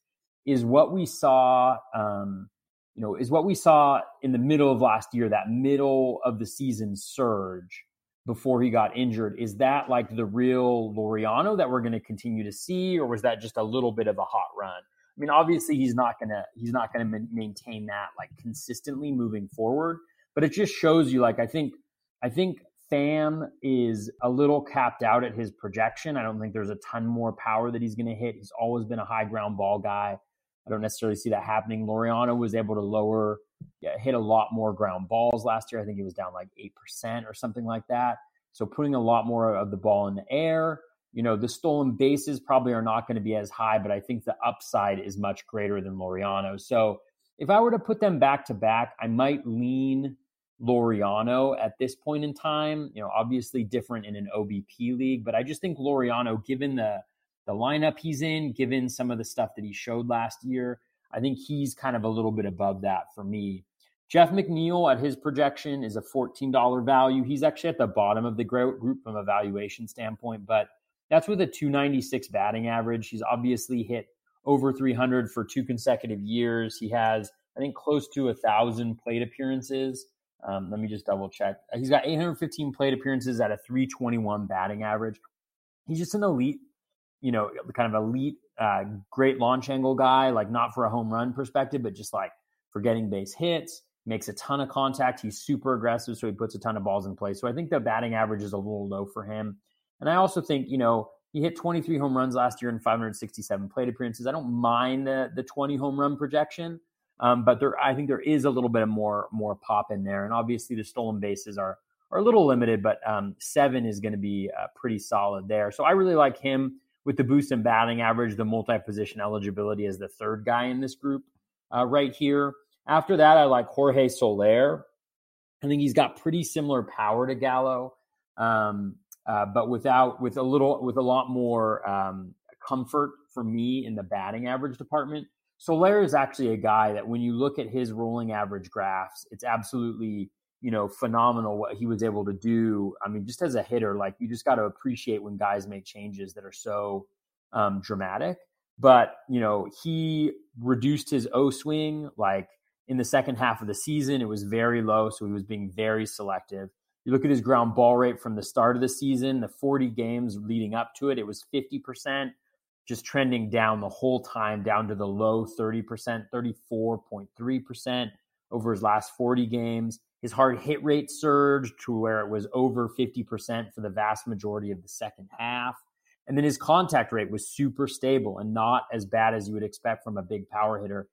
is what we saw. Um, you know, is what we saw in the middle of last year, that middle of the season surge before he got injured. Is that like the real Laureano that we're going to continue to see, or was that just a little bit of a hot run? I mean, obviously he's not gonna he's not gonna maintain that like consistently moving forward, but it just shows you like I think I think Pham is a little capped out at his projection. I don't think there's a ton more power that he's going to hit. He's always been a high ground ball guy. I don't necessarily see that happening. Laureano was able to lower, yeah, hit a lot more ground balls last year. I think he was down like 8% or something like that. So putting a lot more of the ball in the air. You know, the stolen bases probably are not going to be as high, but I think the upside is much greater than Laureano. So if I were to put them back to back, I might lean Laureano at this point in time. You know, obviously different in an OBP league, but I just think Laureano, given the the lineup he's in, given some of the stuff that he showed last year, I think he's kind of a little bit above that for me. Jeff McNeil at his projection is a $14 value. He's actually at the bottom of the group from a valuation standpoint, but that's with a 296 batting average. He's obviously hit over 300 for two consecutive years. He has, I think, close to a thousand plate appearances. Um, let me just double check. He's got 815 plate appearances at a 321 batting average. He's just an elite, you know, kind of elite, uh, great launch angle guy, like not for a home run perspective, but just like for getting base hits, makes a ton of contact. He's super aggressive, so he puts a ton of balls in play. So I think the batting average is a little low for him. And I also think, you know, he hit 23 home runs last year in 567 plate appearances. I don't mind the the 20 home run projection. Um, but there, I think there is a little bit of more more pop in there, and obviously the stolen bases are are a little limited, but um, seven is going to be uh, pretty solid there. So I really like him with the boost in batting average, the multi position eligibility as the third guy in this group uh, right here. After that, I like Jorge Soler. I think he's got pretty similar power to Gallo, um, uh, but without with a little with a lot more um, comfort for me in the batting average department. Soler is actually a guy that when you look at his rolling average graphs, it's absolutely, you know, phenomenal what he was able to do. I mean, just as a hitter, like you just got to appreciate when guys make changes that are so um, dramatic. But, you know, he reduced his O swing like in the second half of the season. It was very low. So he was being very selective. You look at his ground ball rate from the start of the season, the 40 games leading up to it, it was 50% just trending down the whole time, down to the low 30%, 34.3% over his last 40 games. His hard hit rate surged to where it was over 50% for the vast majority of the second half. And then his contact rate was super stable and not as bad as you would expect from a big power hitter,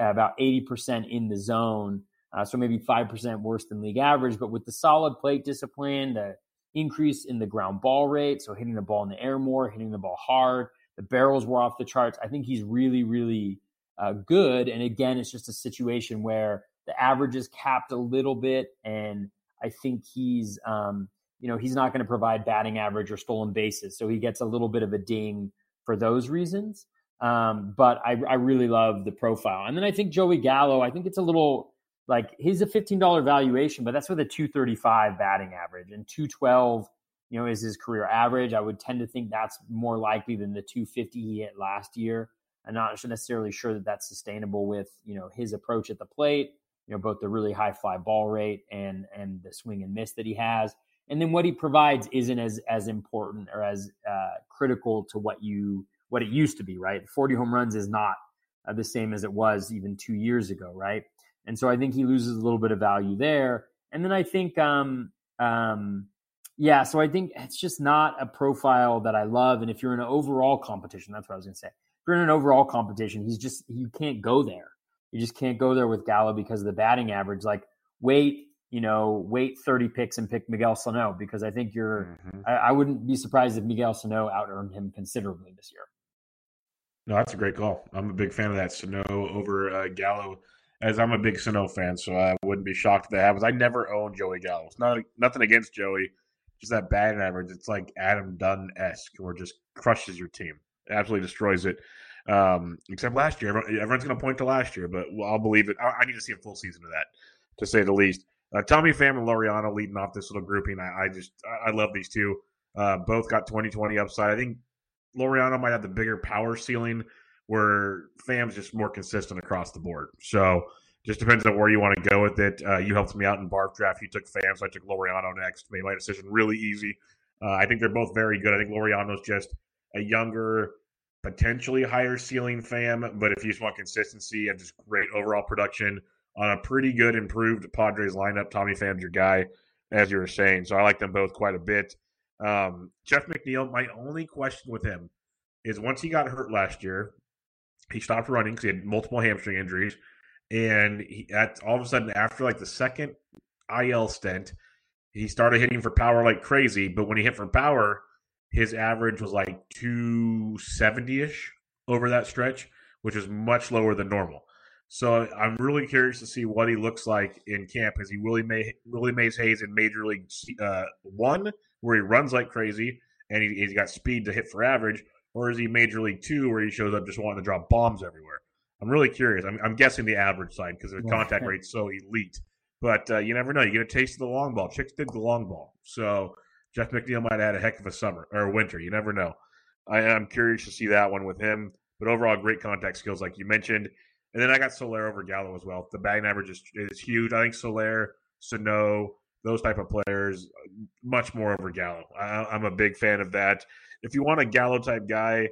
uh, about 80% in the zone. Uh, so maybe 5% worse than league average. But with the solid plate discipline, the increase in the ground ball rate, so hitting the ball in the air more, hitting the ball hard, the barrels were off the charts. I think he's really, really uh, good. And again, it's just a situation where the average is capped a little bit, and I think he's, um, you know, he's not going to provide batting average or stolen bases, so he gets a little bit of a ding for those reasons. Um, but I, I really love the profile, and then I think Joey Gallo. I think it's a little like he's a fifteen dollar valuation, but that's with a two thirty five batting average and two twelve you know, is his career average. I would tend to think that's more likely than the 250 he hit last year. I'm not necessarily sure that that's sustainable with you know his approach at the plate. You know, both the really high fly ball rate and and the swing and miss that he has, and then what he provides isn't as as important or as uh, critical to what you what it used to be. Right, 40 home runs is not uh, the same as it was even two years ago. Right, and so I think he loses a little bit of value there. And then I think um, um, yeah, so I think it's just not a profile that I love. And if you're in an overall competition, that's what I was going to say. If you're in an overall competition, he's just you can't go there. You just can't go there with Gallo because of the batting average. Like wait, you know, wait 30 picks and pick Miguel Sano because I think you're. Mm-hmm. I, I, wouldn't be surprised if Miguel Sano out earned him considerably this year. No, that's a great call. I'm a big fan of that Sano over uh, Gallo, as I'm a big Sano fan, so I wouldn't be shocked if that happens. I never owned Joey Gallo. It's not nothing against Joey just that batting average. It's like Adam Dunn esque, where just crushes your team, absolutely destroys it. Um, except last year, everyone's going to point to last year, but I'll believe it. I, need to see a full season of that, to say the least. Uh, Tommy Pham and Laureano leading off this little grouping. I, I just I, love these two. Uh, both got 2020 upside. I think Laureano might have the bigger power ceiling, where Pham's just more consistent across the board. So Just depends on where you want to go with it. Uh, you helped me out in barf draft. You took Pham, so I took Laureano next. Made my decision really easy. Uh, I think they're both very good. I think Laureano's just a younger, potentially higher ceiling Pham, but if you just want consistency and just great overall production on a pretty good improved Padres lineup, Tommy Pham's your guy, as you were saying. So I like them both quite a bit. Um, Jeff McNeil, my only question with him is once he got hurt last year, he stopped running because he had multiple hamstring injuries. And he, at all of a sudden, after like the second IL stint, he started hitting for power like crazy. But when he hit for power, his average was like 270 ish over that stretch, which is much lower than normal. So I'm really curious to see what he looks like in camp. Is he Willie May, Willie Mays Hayes in Major League uh, One, where he runs like crazy and he, he's got speed to hit for average, or is he Major League Two, where he shows up just wanting to drop bombs everywhere? I'm really curious. I'm, I'm guessing the average side because the contact rate's so elite. But uh, you never know. You get a taste of the long ball. Chicks dig the long ball. So Jeff McNeil might have had a heck of a summer or winter. You never know. I am curious to see that one with him. But overall, great contact skills, like you mentioned. And then I got Soler over Gallo as well. The batting average is, is huge. I think Soler, Sano, those type of players, much more over Gallo. I, I'm a big fan of that. If you want a Gallo type guy,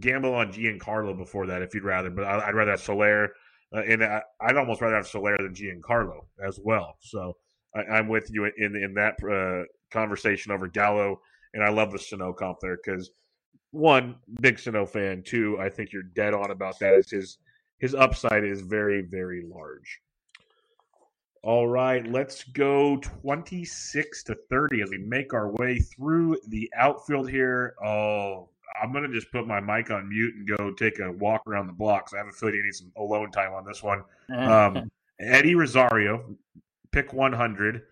gamble on Giancarlo before that if you'd rather. But I, would rather have Soler, uh, and I, would almost rather have Soler than Giancarlo as well. So I, am with you in in that uh, conversation over Gallo, and I love the Sano comp there because one big Sano fan. Two, I think you're dead on about that. Is his his upside is very very large. All right, let's go 26 to 30 as we make our way through the outfield here. Oh, I'm going to just put my mic on mute and go take a walk around the blocks. I have a feeling you need some alone time on this one. Um, Eddie Rosario, pick 100.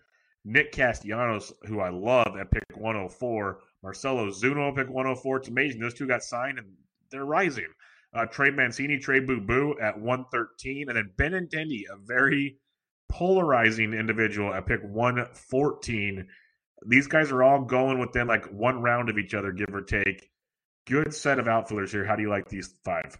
Nick Castellanos, who I love at pick 104. Marcell Ozuna, pick 104. It's amazing. Those two got signed and they're rising. Uh, Trey Mancini, Trey Boo Boo at 113. And then Ben Benintendi, a very polarizing individual at pick 114. These guys are all going within like one round of each other, give or take. Good set of outfielders here. How do you like these five?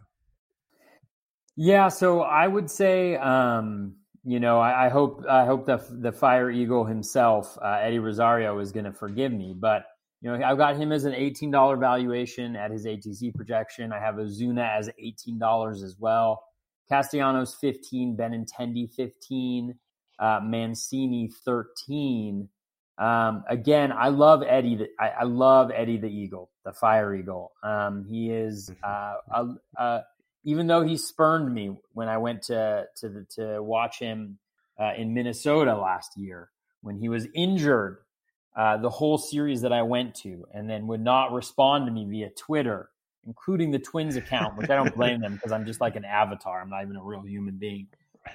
Yeah, so I would say, um, you know, I, I, hope I hope the the Fire Eagle himself, uh, Eddie Rosario, is going to forgive me. But you know, I've got him as an eighteen dollar valuation at his ATC projection. I have Ozuna as eighteen dollars as well. Castellanos 15, Benintendi 15, uh, Mancini 13. Um, again, I love Eddie. The, I, I, love Eddie the Eagle, the Fire Eagle. Um, he is, mm-hmm. uh, uh, even though he spurned me when I went to to the, to watch him uh, in Minnesota last year when he was injured. Uh, the whole series that I went to, and then would not respond to me via Twitter including the Twins account, which I don't blame them because I'm just like an avatar. I'm not even a real human being.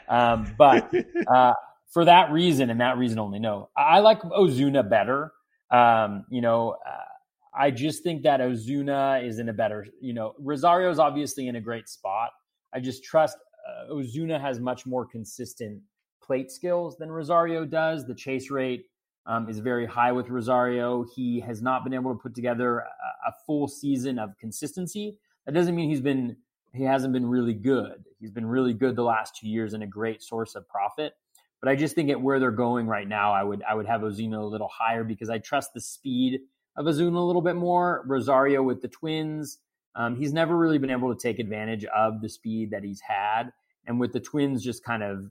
Um, but uh, for that reason and that reason only, no, I like Ozuna better. Um, you know, uh, I just think that Ozuna is in a better, you know, Rosario is obviously in a great spot. I just trust uh, Ozuna has much more consistent plate skills than Rosario does. The chase rate um, is very high with Rosario. He has not been able to put together a, a, full season of consistency. That doesn't mean he's been he hasn't been really good. He's been really good the last two years and a great source of profit. But I just think at where they're going right now, I would I would have Ozuna a little higher because I trust the speed of Ozuna a little bit more. Rosario with the Twins, um, he's never really been able to take advantage of the speed that he's had. And with the Twins just kind of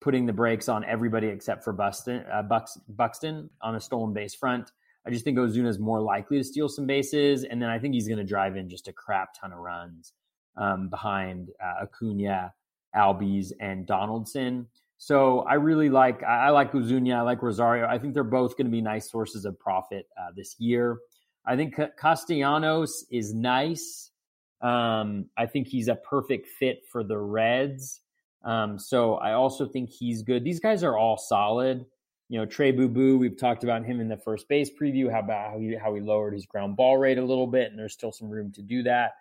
putting the brakes on everybody except for Buxton, uh, Bux, Buxton on a stolen base front. I just think Ozuna is more likely to steal some bases, and then I think he's going to drive in just a crap ton of runs um, behind uh, Acuna, Albies, and Donaldson. So I really like I like Ozuna, I like Rosario. I think they're both going to be nice sources of profit uh, this year. I think Castellanos is nice. Um, I think he's a perfect fit for the Reds. Um, so I also think he's good. These guys are all solid. You know, Trey Boo Boo, we've talked about him in the first base preview, how about how he, how he lowered his ground ball rate a little bit, and there's still some room to do that.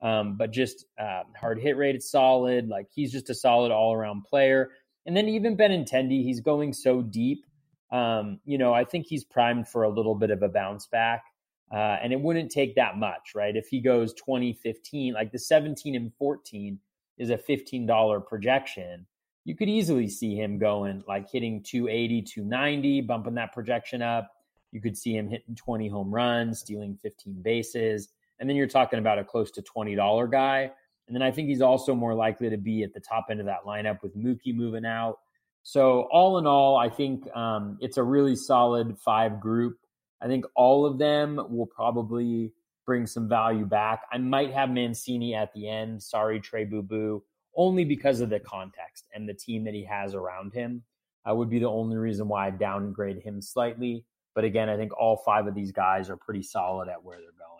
Um, but just uh, hard hit rate is solid. Like he's just a solid all around player. And then even Benintendi, he's going so deep. Um, you know, I think he's primed for a little bit of a bounce back. Uh, and it wouldn't take that much, right? If he goes 2015, like the 17 and 14, is a $15 projection. you could easily see him going like hitting 280, 290, bumping that projection up. You could see him hitting 20 home runs, stealing 15 bases. And then you're talking about a close to $20 guy. And then I think he's also more likely to be at the top end of that lineup with Mookie moving out. So, all in all, I think um, it's a really solid five group. I think all of them will probably bring some value back. I might have Mancini at the end. Sorry, Trey Boo Boo, only because of the context and the team that he has around him. I would be the only reason why I downgrade him slightly. But again, I think all five of these guys are pretty solid at where they're going.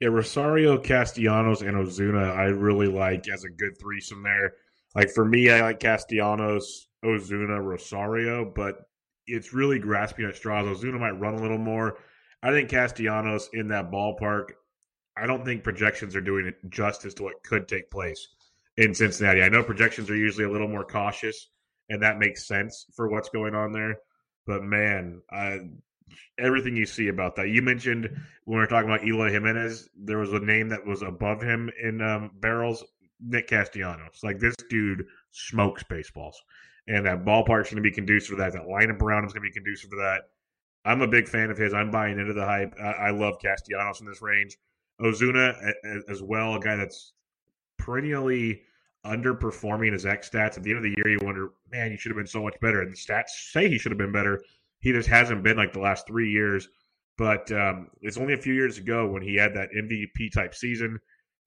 Yeah, Rosario, Castellanos, and Ozuna, I really like as a good threesome there. Like for me, I like Castellanos, Ozuna, Rosario, but it's really grasping at straws. Ozuna might run a little more. I think Castellanos in that ballpark. I don't think projections are doing it justice to what could take place in Cincinnati. I know projections are usually a little more cautious, and that makes sense for what's going on there. But man, I, everything you see about that. You mentioned when we were talking about Eloy Jimenez, there was a name that was above him in um, barrels. Nick Castellanos. Like this dude smokes baseballs, and that ballpark's going to be conducive for that. That lineup around is going to be conducive for that. I'm a big fan of his. I'm buying into the hype. I, I love Castellanos in this range. Ozuna as well, a guy that's perennially underperforming his X stats. At the end of the year, you wonder, man, he should have been so much better. And the stats say he should have been better. He just hasn't been like the last three years. But um, it's only a few years ago when he had that MVP type season.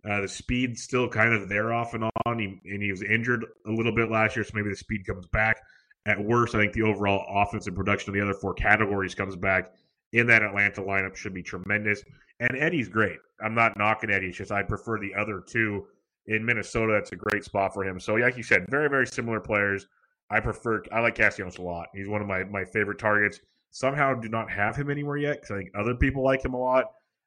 Uh, the speed still kind of there off and on, he, and he was injured a little bit last year, so maybe the speed comes back. At worst, I think the overall offensive production of the other four categories comes back in that Atlanta lineup should be tremendous. And Eddie's great. I'm not knocking Eddie. It's just I prefer the other two in Minnesota. That's a great spot for him. So, like you said, very, very similar players. I prefer, I like Castellanos a lot. He's one of my, my favorite targets. Somehow do not have him anywhere yet because I think other people like him a lot.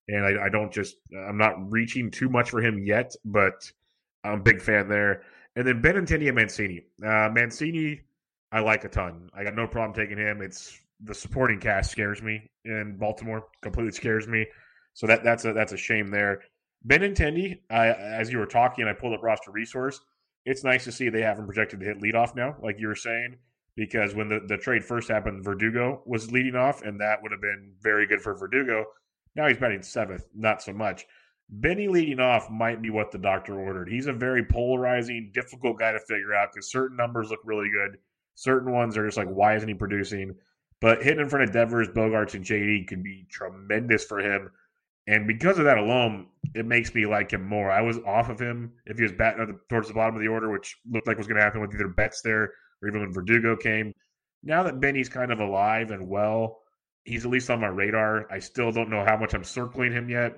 And I, I don't just, I'm not reaching too much for him yet, but I'm a big fan there. And then Benintendi and Mancini. Uh, Mancini, I like a ton. I got no problem taking him. It's the supporting cast scares me in Baltimore. Completely scares me. So that that's a that's a shame there. Benintendi, I, as you were talking, I pulled up roster resource. It's nice to see they haven't projected to hit leadoff now, like you were saying, because when the, the trade first happened, Verdugo was leading off, and that would have been very good for Verdugo. Now he's batting seventh, not so much. Benny leading off might be what the doctor ordered. He's a very polarizing, difficult guy to figure out because certain numbers look really good Certain ones are just like, why isn't he producing? But hitting in front of Devers, Bogaerts, and JD could be tremendous for him. And because of that alone, it makes me like him more. I was off of him if he was batting towards the bottom of the order, which looked like was going to happen with either Betts there or even when Verdugo came. Now that Benny's kind of alive and well, he's at least on my radar. I still don't know how much I'm circling him yet,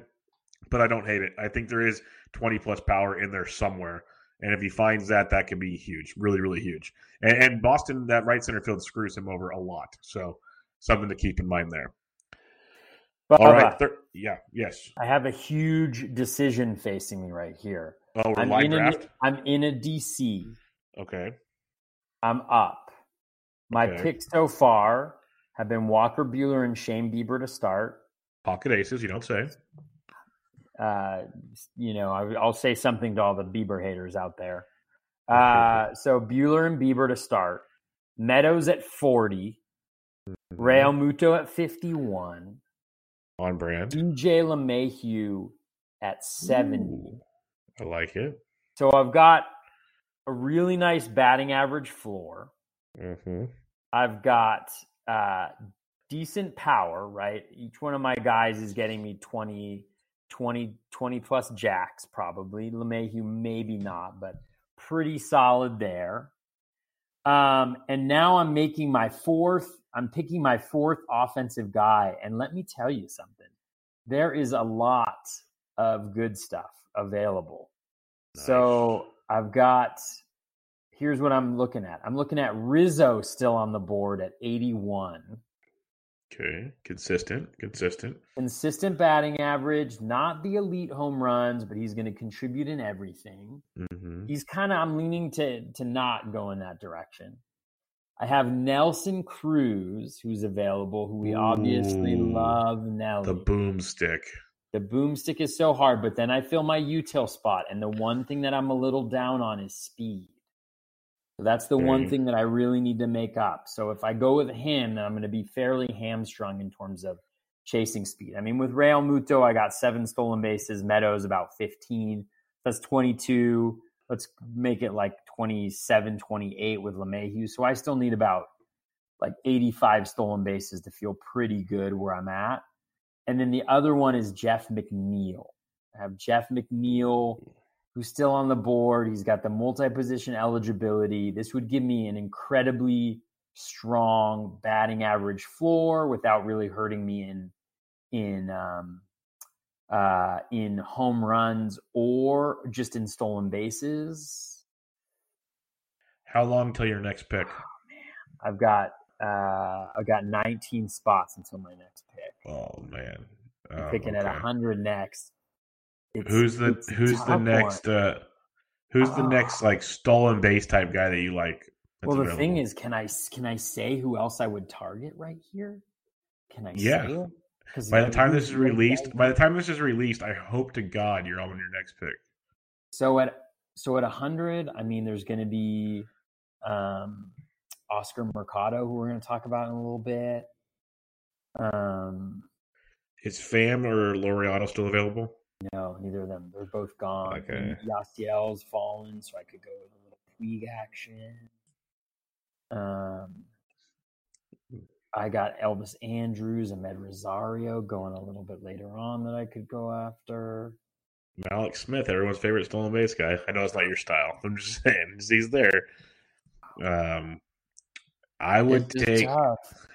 but I don't hate it. I think there is 20 plus power in there somewhere. And if he finds that, that could be huge, really, really huge. And, and Boston, that right center field screws him over a lot. So something to keep in mind there. But, All right. Thir- yeah. Yes. I have a huge decision facing me right here. Oh, I'm in draft. A, I'm in a DC. Okay. I'm up. My okay. picks so far have been Walker Buehler and Shane Bieber to start. Pocket aces, you don't say uh, you know, I, will say something to all the Bieber haters out there. Uh, so Buehler and Bieber to start. Meadows at 40. Mm-hmm. Realmuto at 51. On brand. DJ LeMahieu at 70. Ooh, I like it. So I've got a really nice batting average floor. Mm-hmm. I've got uh, decent power, right? Each one of my guys is getting me 20, 20, 20 plus jacks probably. LeMahieu maybe not, but pretty solid there. Um, and now I'm making my fourth, I'm picking my fourth offensive guy. And let me tell you something. There is a lot of good stuff available. Nice. So I've got here's what I'm looking at. I'm looking at Rizzo still on the board at 81. Okay, consistent, consistent. Consistent batting average, not the elite home runs, but he's going to contribute in everything. Mm-hmm. He's kind of I'm leaning to to not go in that direction. I have Nelson Cruz, who's available, who we Ooh, obviously love. Nelly. The boomstick. The boomstick is so hard, but then I fill my util spot, and the one thing that I'm a little down on is speed. So that's the one thing that I really need to make up. So if I go with him, then I'm going to be fairly hamstrung in terms of chasing speed. I mean, with Realmuto, I got seven stolen bases, Meadows about 15. That's 22. Let's make it like 27, 28 with LeMahieu. So I still need about like 85 stolen bases to feel pretty good where I'm at. And then the other one is Jeff McNeil. I have Jeff McNeil, who's still on the board. He's got the multi position eligibility. This would give me an incredibly strong batting average floor without really hurting me in in um, uh, in home runs or just in stolen bases. How long till your next pick? Oh, man. I've got uh, I've got 19 spots until my next pick. Oh man, I'm oh, picking okay. at 100 next. It's, who's the Who's the next? Uh, who's the next like stolen base type guy that you like? Well, the available? thing is, can I can I say who else I would target right here? Can I? Yeah. By the time this is released, by the time this is released, I hope to God you're on your next pick. So at so at hundred, I mean, there's going to be um, Oscar Mercado, who we're going to talk about in a little bit. Um, is Pham or Laureano still available? No, neither of them. They're both gone. Okay. Yasiel's fallen, so I could go with a little Puig action. Um, I got Elvis Andrus and Amed Rosario going a little bit later on that I could go after. Mallex Smith, everyone's favorite stolen base guy. I know it's not your style. I'm just saying, he's there. Um, I would take. Tough.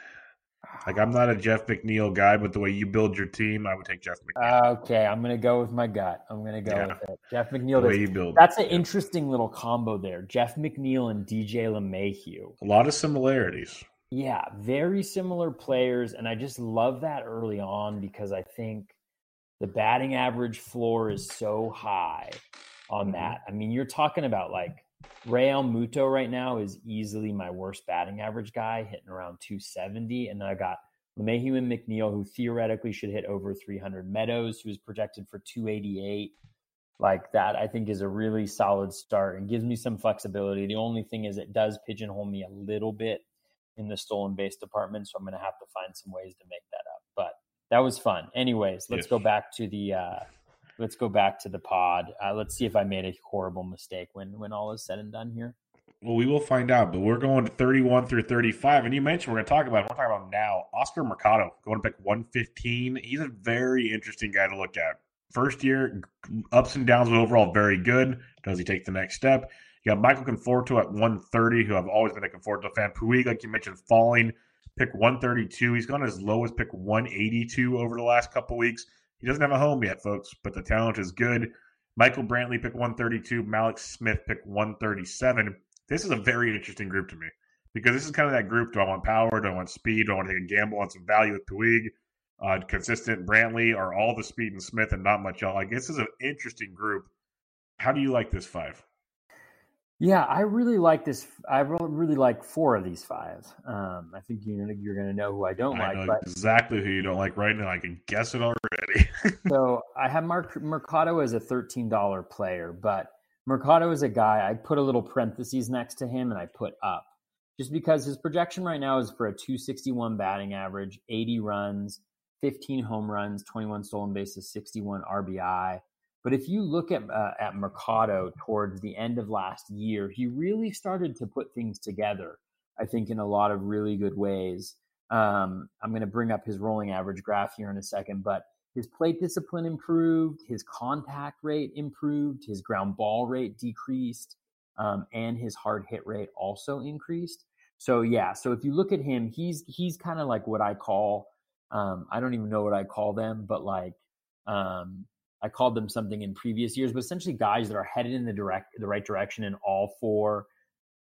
Like I'm not a Jeff McNeil guy, but the way you build your team, I would take Jeff McNeil. Okay, I'm gonna go with my gut. I'm gonna go yeah. with it. Jeff McNeil. The way you build that's an yeah. interesting little combo there. Jeff McNeil and DJ LeMahieu. A lot of similarities. Yeah, very similar players, and I just love that early on because I think the batting average floor is so high on mm-hmm. that. I mean, you're talking about like Realmuto right now is easily my worst batting average guy, hitting around 270. And then I got LeMahieu and McNeil, who theoretically should hit over 300. Meadows, who's projected for 288. Like that, I think is a really solid start and gives me some flexibility. The only thing is, it does pigeonhole me a little bit in the stolen base department. So I'm going to have to find some ways to make that up. But that was fun. Anyways, let's yes. go back to the uh, let's go back to the pod. Uh, let's see if I made a horrible mistake when when all is said and done here. Well, we will find out, but we're going to 31 through 35. And you mentioned we're going to talk about, we're talking about now, Oscar Mercado going to pick 115. He's a very interesting guy to look at. First year, ups and downs, but overall very good. Does he take the next step? You got Michael Conforto at 130, who I've always been a Conforto fan. Puig, like you mentioned, falling, pick 132. He's gone as low as pick 182 over the last couple weeks. He doesn't have a home yet, folks, but the talent is good. Michael Brantley pick 132, Mallex Smith pick 137. This is a very interesting group to me because this is kind of that group. Do I want power? Do I want speed? Do I want to take a gamble on some value with Puig? Uh, consistent Brantley or all the speed and Smith and not much else. Like this is an interesting group. How do you like this five? Yeah, I really like this. I really like four of these five. Um, I think you know, you're going to know who I don't I like. But, exactly who you don't like right now. I can guess it already. so I have Mark Mercado as a thirteen dollar player, but Mercado is a guy. I put a little parentheses next to him, and I put up just because his projection right now is for a 261 batting average, 80 runs, 15 home runs, 21 stolen bases, 61 RBI. But if you look at uh, at Mercado towards the end of last year, he really started to put things together. I think in a lot of really good ways. Um, I'm going to bring up his rolling average graph here in a second, but his plate discipline improved, his contact rate improved, his ground ball rate decreased, um, and his hard hit rate also increased. So yeah, so if you look at him, he's he's kind of like what I call um, I don't even know what I call them, but like um, I called them something in previous years, but essentially guys that are headed in the direct the right direction in all four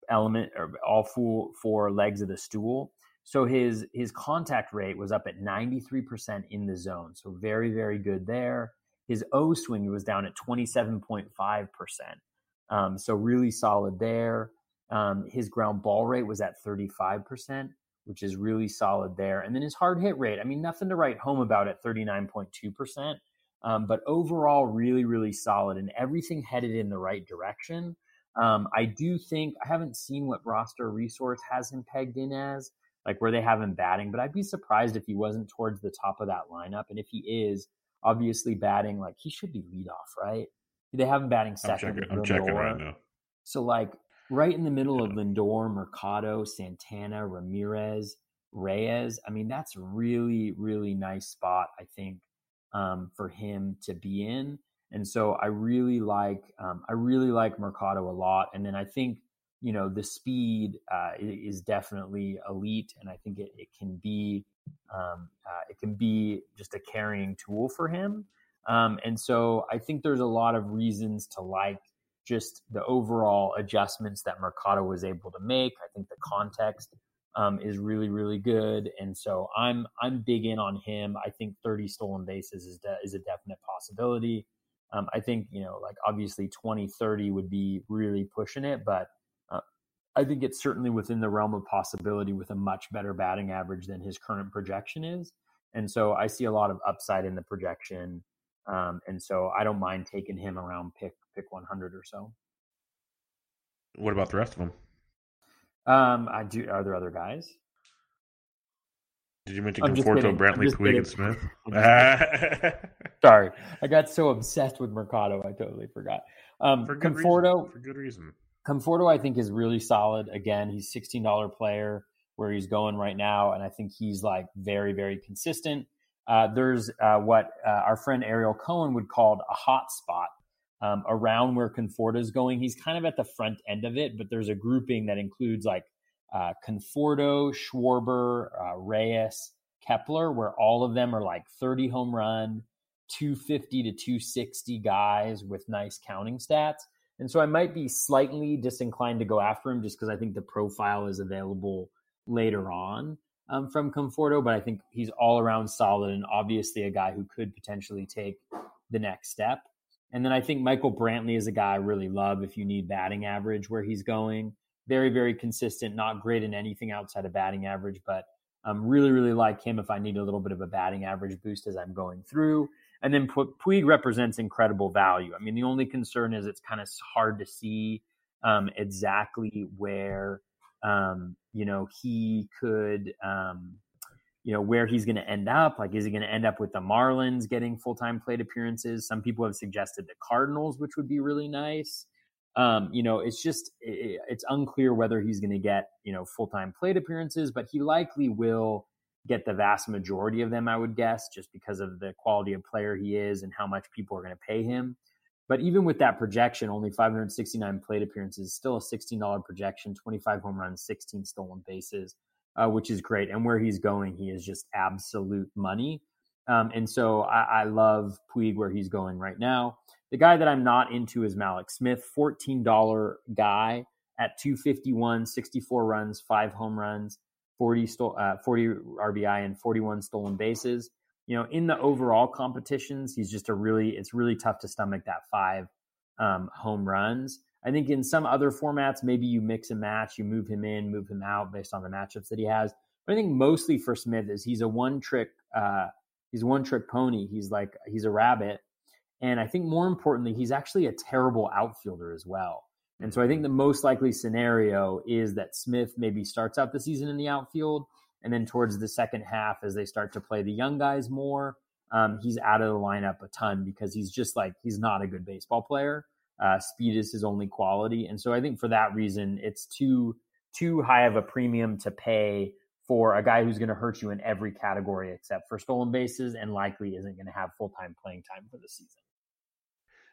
element or all four four legs of the stool. So his his contact rate was up at 93% in the zone. So very, very good there. His O swing was down at 27.5%. Um, so really solid there. Um, his ground ball rate was at 35%, which is really solid there. And then his hard hit rate, I mean, nothing to write home about at 39.2%. Um, but overall, really, really solid and everything headed in the right direction. Um, I do think I haven't seen what roster resource has him pegged in as, like where they have him batting, but I'd be surprised if he wasn't towards the top of that lineup. And if he is, obviously batting, like he should be leadoff, right? They have him batting second. I'm checking, I'm checking right now. So like right in the middle of Lindor, Mercado, Santana, Ramirez, Reyes. I mean, that's really, really nice spot, I think, um, for him to be in. And so I really like um, I really like Mercado a lot. And then I think you know the speed uh, is definitely elite, and I think it, it can be um, uh, it can be just a carrying tool for him. Um, and so I think there's a lot of reasons to like just the overall adjustments that Mercado was able to make. I think the context um, is really really good, and so I'm I'm big in on him. I think 30 stolen bases is de- is a definite possibility. Um, I think you know like obviously 20 30 would be really pushing it, but uh, I think it's certainly within the realm of possibility with a much better batting average than his current projection is. And so I see a lot of upside in the projection. Um, and so I don't mind taking him around pick pick 100 or so. What about the rest of them? Um, I do. Are there other guys? Did you mention Conforto, Brantley, Puig, and Smith? Sorry, I got so obsessed with Mercado, I totally forgot. Um, for Conforto, reason. for good reason. Conforto, I think, is really solid. Again, he's sixteen dollar player where he's going right now, and I think he's like very, very consistent. Uh, there's uh, what uh, our friend Ariel Cohen would call a hot spot um, around where Conforto is going. He's kind of at the front end of it, but there's a grouping that includes like uh, Conforto, Schwarber, uh, Reyes, Kepler, where all of them are like 30 home run, 250 to 260 guys with nice counting stats. And so I might be slightly disinclined to go after him just because I think the profile is available later on um, from Conforto, but I think he's all around solid and obviously a guy who could potentially take the next step. And then I think Michael Brantley is a guy I really love if you need batting average where he's going. Very, very consistent, not great in anything outside of batting average, but um, really, really like him if I need a little bit of a batting average boost as I'm going through. And then Puig represents incredible value. I mean, the only concern is it's kind of hard to see um, exactly where um, you know he could um, you know where he's going to end up. Like, is he going to end up with the Marlins getting full time plate appearances? Some people have suggested the Cardinals, which would be really nice. Um, you know, it's just it, it's unclear whether he's going to get you know full time plate appearances, but he likely will get the vast majority of them, I would guess, just because of the quality of player he is and how much people are going to pay him. But even with that projection, only 569 plate appearances, still a $16 projection, 25 home runs, 16 stolen bases, uh, which is great. And where he's going, he is just absolute money. Um, and so I, I love Puig where he's going right now. The guy that I'm not into is Mallex Smith, $14 guy at 251, 64 runs, five home runs. 40, sto- uh, 40 RBI and 41 stolen bases. You know, in the overall competitions, he's just a really, it's really tough to stomach that five um, home runs. I think in some other formats, maybe you mix and match, you move him in, move him out based on the matchups that he has. But I think mostly for Smith is he's a one trick, uh, he's one trick pony. He's like, he's a rabbit. And I think more importantly, he's actually a terrible outfielder as well. And so I think the most likely scenario is that Smith maybe starts out the season in the outfield, and then towards the second half, as they start to play the young guys more, um, he's out of the lineup a ton because he's just like he's not a good baseball player. Uh, speed is his only quality, and so I think for that reason, it's too too high of a premium to pay for a guy who's going to hurt you in every category except for stolen bases, and likely isn't going to have full time playing time for the season.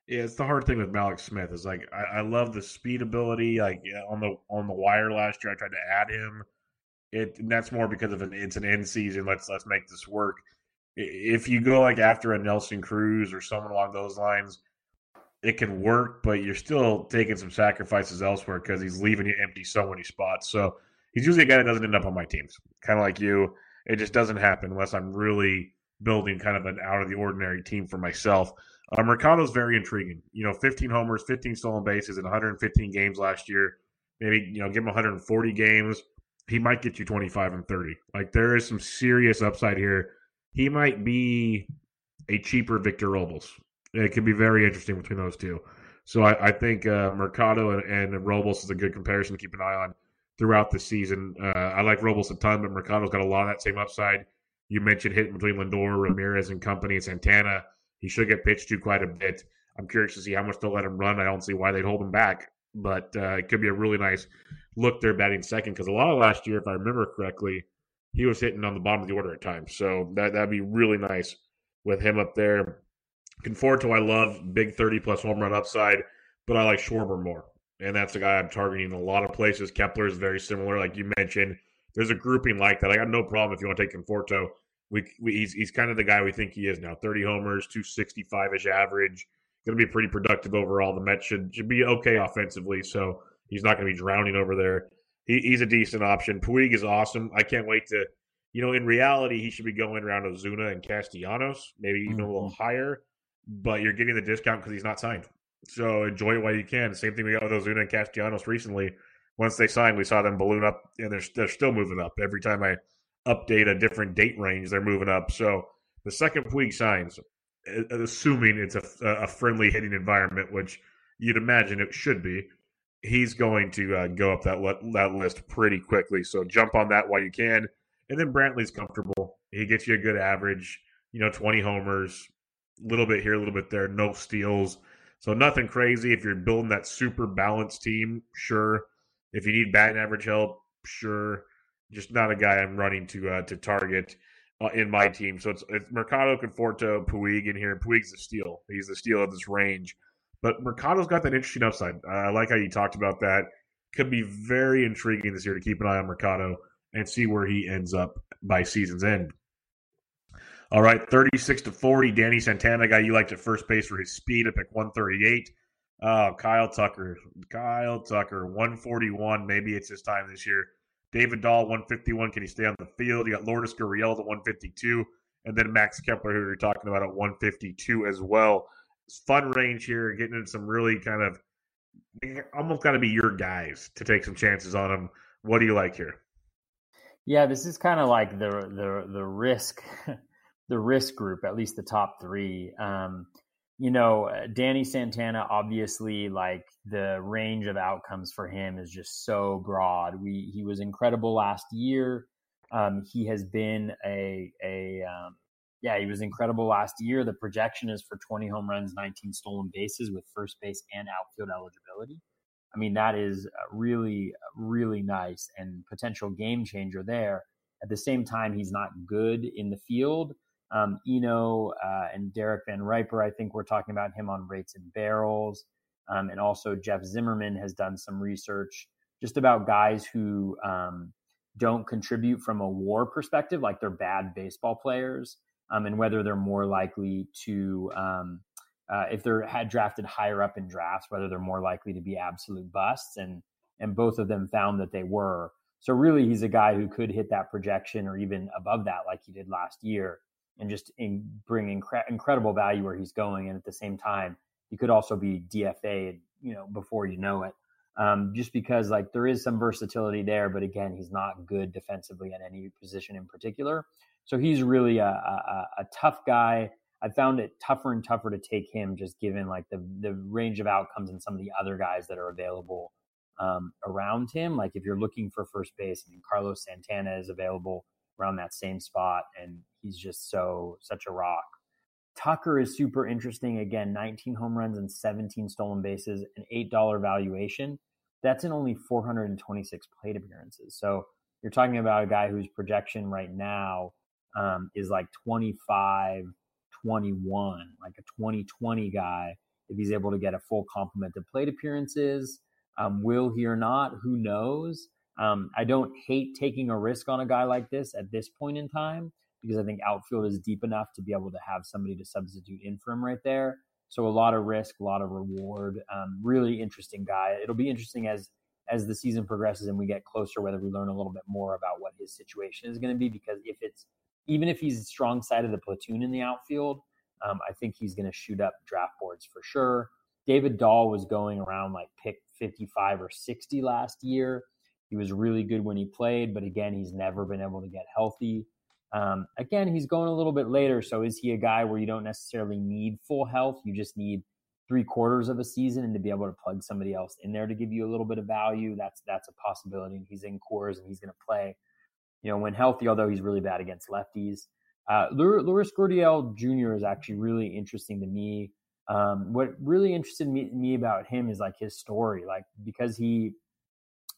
Yeah, it's the hard thing with Mallex Smith is like I, I, love the speed ability. Like on the on the wire last year, I tried to add him. It that's more because of an it's an end season. Let's let's make this work. If you go like after a Nelson Cruz or someone along those lines, it can work, but you're still taking some sacrifices elsewhere because he's leaving you empty so many spots. So he's usually a guy that doesn't end up on my teams. Kind of like you, it just doesn't happen unless I'm really building kind of an out of the ordinary team for myself. Uh, Mercado's very intriguing. You know, 15 homers, 15 stolen bases in 115 games last year. Maybe, you know, give him 140 games. He might get you 25 and 30. Like, there is some serious upside here. He might be a cheaper Victor Robles. It could be very interesting between those two. So I, I think uh, Mercado and, and Robles is a good comparison to keep an eye on throughout the season. Uh, I like Robles a ton, but Mercado's got a lot of that same upside. You mentioned hitting between Lindor, Ramirez, and company, Santana. He should get pitched to quite a bit. I'm curious to see how much they'll let him run. I don't see why they'd hold him back, but uh, it could be a really nice look there batting second because a lot of last year, if I remember correctly, he was hitting on the bottom of the order at times. So that that'd be really nice with him up there. Conforto, I love big 30 plus home run upside, but I like Schwarber more. And that's a guy I'm targeting in a lot of places. Kepler is very similar, like you mentioned. There's a grouping like that. I got no problem if you want to take Conforto. We, we he's, he's kind of the guy we think he is now 30 homers, 265 ish average. Going to be pretty productive overall. The Mets should, should be okay offensively. So he's not going to be drowning over there. He, he's a decent option. Puig is awesome. I can't wait to, you know, in reality, he should be going around Ozuna and Castellanos, maybe even mm-hmm. a little mm-hmm. higher but you're getting the discount because he's not signed. So enjoy it while you can. Same thing we got with Ozuna and Castellanos recently. Once they signed, we saw them balloon up, and they're they're still moving up. Every time I update a different date range, they're moving up. So the second Puig signs, assuming it's a, a friendly hitting environment, which you'd imagine it should be, he's going to uh, go up that that list pretty quickly. So jump on that while you can. And then Brantley's comfortable. He gets you a good average, you know, 20 homers, a little bit here, a little bit there, no steals. So nothing crazy. If you're building that super balanced team, sure. If you need batting average help, sure. Just not a guy I'm running to uh, to target uh, in my team. So it's, it's Mercado, Conforto, Puig in here. Puig's the steal. He's the steal of this range. But Mercado's got that interesting upside. I like how you talked about that. Could be very intriguing this year to keep an eye on Mercado and see where he ends up by season's end. All right, 36 to 40. Danny Santana, guy you liked at first base for his speed at pick 138. Oh, Kyle Tucker. Kyle Tucker, 141. Maybe it's his time this year. David Dahl, 151. Can he stay on the field? You got Lourdes Gurriel at 152. And then Max Kepler, who you're talking about at 152 as well. It's fun range here, getting in some really kind of almost got to be your guys to take some chances on them. What do you like here? Yeah, this is kind of like the the the risk the risk group, at least the top three. Um, you know, uh, Danny Santana, obviously, like the range of outcomes for him is just so broad. We he was incredible last year. Um, he has been a a um, yeah, he was incredible last year. The projection is for 20 home runs, 19 stolen bases with first base and outfield eligibility. I mean, that is really, really nice and potential game changer there. At the same time, he's not good in the field. Um, Eno uh, and Derek Van Riper, I think we're talking about him on rates and barrels. Um, and also Jeff Zimmerman has done some research just about guys who um, don't contribute from a war perspective, like they're bad baseball players, um, and whether they're more likely to, um, uh, if they're had drafted higher up in drafts, whether they're more likely to be absolute busts. And and both of them found that they were. So really, he's a guy who could hit that projection or even above that, like he did last year and just in, bring incre- incredible value where he's going. And at the same time, he could also be DFA, you know, before you know it. Um, just because like there is some versatility there, but again, he's not good defensively at any position in particular. So he's really a, a, a tough guy. I found it tougher and tougher to take him, just given like the the range of outcomes and some of the other guys that are available um, around him. Like if you're looking for first base, I mean Carlos Santana is available around that same spot, and he's just so such a rock. Tucker is super interesting. Again, 19 home runs and 17 stolen bases, an eight dollar valuation. That's in only 426 plate appearances. So you're talking about a guy whose projection right now um, is like 25, 21, like a 2020 guy. If he's able to get a full complement of plate appearances, um, will he or not? Who knows? Um, I don't hate taking a risk on a guy like this at this point in time because I think outfield is deep enough to be able to have somebody to substitute in for him right there. So a lot of risk, a lot of reward. Um, really interesting guy. It'll be interesting as as the season progresses and we get closer, whether we learn a little bit more about what his situation is going to be. Because if it's even if he's strong side of the platoon in the outfield, um, I think he's going to shoot up draft boards for sure. David Dahl was going around like pick 55 or 60 last year. He was really good when he played, but again, he's never been able to get healthy. Um, again, he's going a little bit later. So is he a guy where you don't necessarily need full health? You just need three quarters of a season and to be able to plug somebody else in there to give you a little bit of value, that's that's a possibility. And he's in Coors and he's going to play, you know, when healthy. Although he's really bad against lefties. Uh, Lourdes Gurriel Jr. is actually really interesting to me. Um, what really interested me, me, about him is like his story, like because he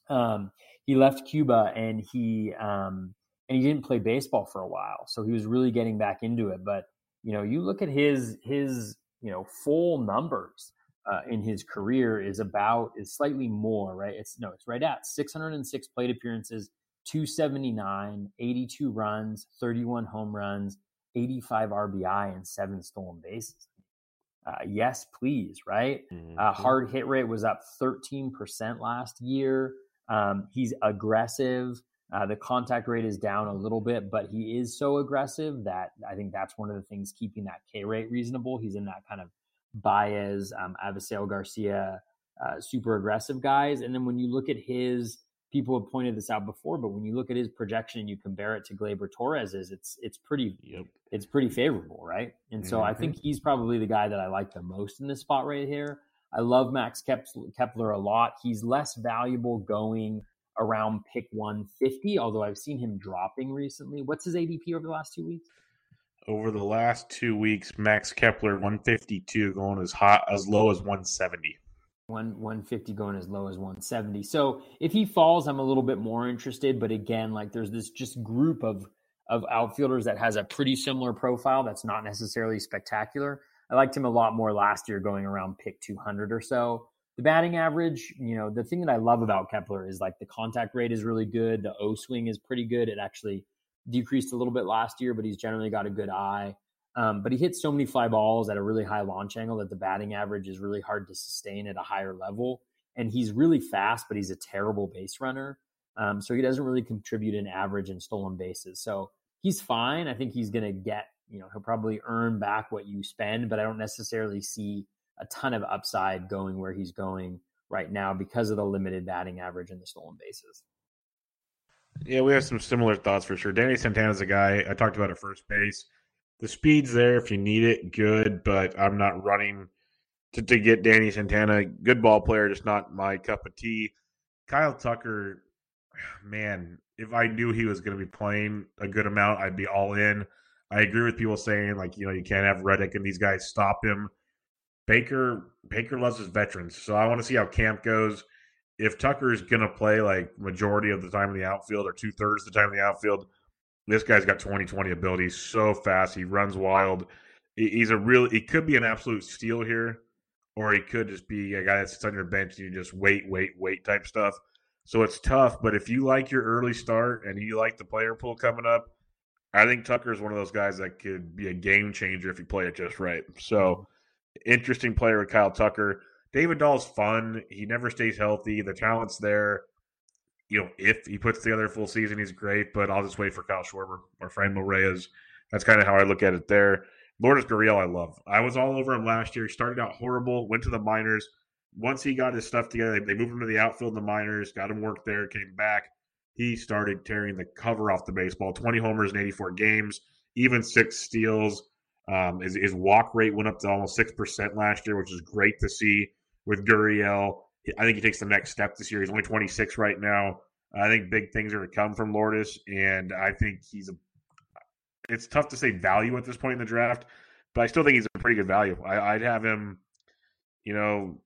um, he left Cuba and he um, and he didn't play baseball for a while, so he was really getting back into it. But you know, you look at his his you know full numbers uh, in his career is about is slightly more, right? It's no, it's right at 606 plate appearances, 279, 82 runs, 31 home runs, 85 RBI, and seven stolen bases. Uh, yes, please, right? Mm-hmm. Uh, hard hit rate was up 13% last year. Um, he's aggressive. Uh, the contact rate is down a little bit, but he is so aggressive that I think that's one of the things keeping that K rate reasonable. He's in that kind of Baez, um, Avisail Garcia, uh, super aggressive guys. And then when you look at his people have pointed this out before, but when you look at his projection and you compare it to Gleyber Torres's, it's it's pretty yep. it's pretty favorable, right? And so mm-hmm. I think he's probably the guy that I like the most in this spot right here. I love Max Kepler a lot. He's less valuable going around pick 150, although I've seen him dropping recently. What's his ADP over the last two weeks? Over the last two weeks, Max Kepler 152 going as hot as low as 170 one 150 going as low as 170. So if he falls, I'm a little bit more interested. But again, like there's this just group of of outfielders that has a pretty similar profile that's not necessarily spectacular. I liked him a lot more last year going around pick 200 or so. The batting average, you know, the thing that I love about Kepler is like the contact rate is really good. The O swing is pretty good. It actually decreased a little bit last year, but he's generally got a good eye. Um, but he hits so many fly balls at a really high launch angle that the batting average is really hard to sustain at a higher level. And he's really fast, but he's a terrible base runner. Um, so he doesn't really contribute an average in stolen bases. So he's fine. I think he's going to get, you know, he'll probably earn back what you spend, but I don't necessarily see a ton of upside going where he's going right now because of the limited batting average and the stolen bases. Yeah, we have some similar thoughts for sure. Danny Santana's a guy I talked about at first base the speed's there if you need it, good, but I'm not running to, to get Danny Santana. Good ball player, just not my cup of tea. Kyle Tucker, man, if I knew he was going to be playing a good amount, I'd be all in. I agree with people saying like you know you can't have Reddick and these guys stop him. Baker Baker loves his veterans, so I want to see how camp goes. If Tucker is going to play like majority of the time in the outfield or two thirds of the time in the outfield, this guy's got 2020 ability, so fast. He runs wild. He's a real. He could be an absolute steal here, or he could just be a guy that sits on your bench and you just wait, wait, wait type stuff. So it's tough. But if you like your early start and you like the player pool coming up, I think Tucker is one of those guys that could be a game changer if you play it just right. So mm-hmm. interesting player with Kyle Tucker. David Dahl's fun. He never stays healthy. The talent's there you know, if he puts together a full season, he's great. But I'll just wait for Kyle Schwarber or Franmil Reyes. That's kind of how I look at it there. Lourdes Gurriel, I love. I was all over him last year. He started out horrible, went to the minors. Once he got his stuff together, they moved him to the outfield in the minors, got him work there, came back. He started tearing the cover off the baseball. 20 homers in 84 games, even six steals. Um, his, his walk rate went up to almost 6% last year, which is great to see with Gurriel. I think he takes the next step this year. He's only 26 right now. I think big things are to come from Lourdes, and I think he's a. It's tough to say value at this point in the draft, but I still think he's a pretty good value. I, would have him, you know,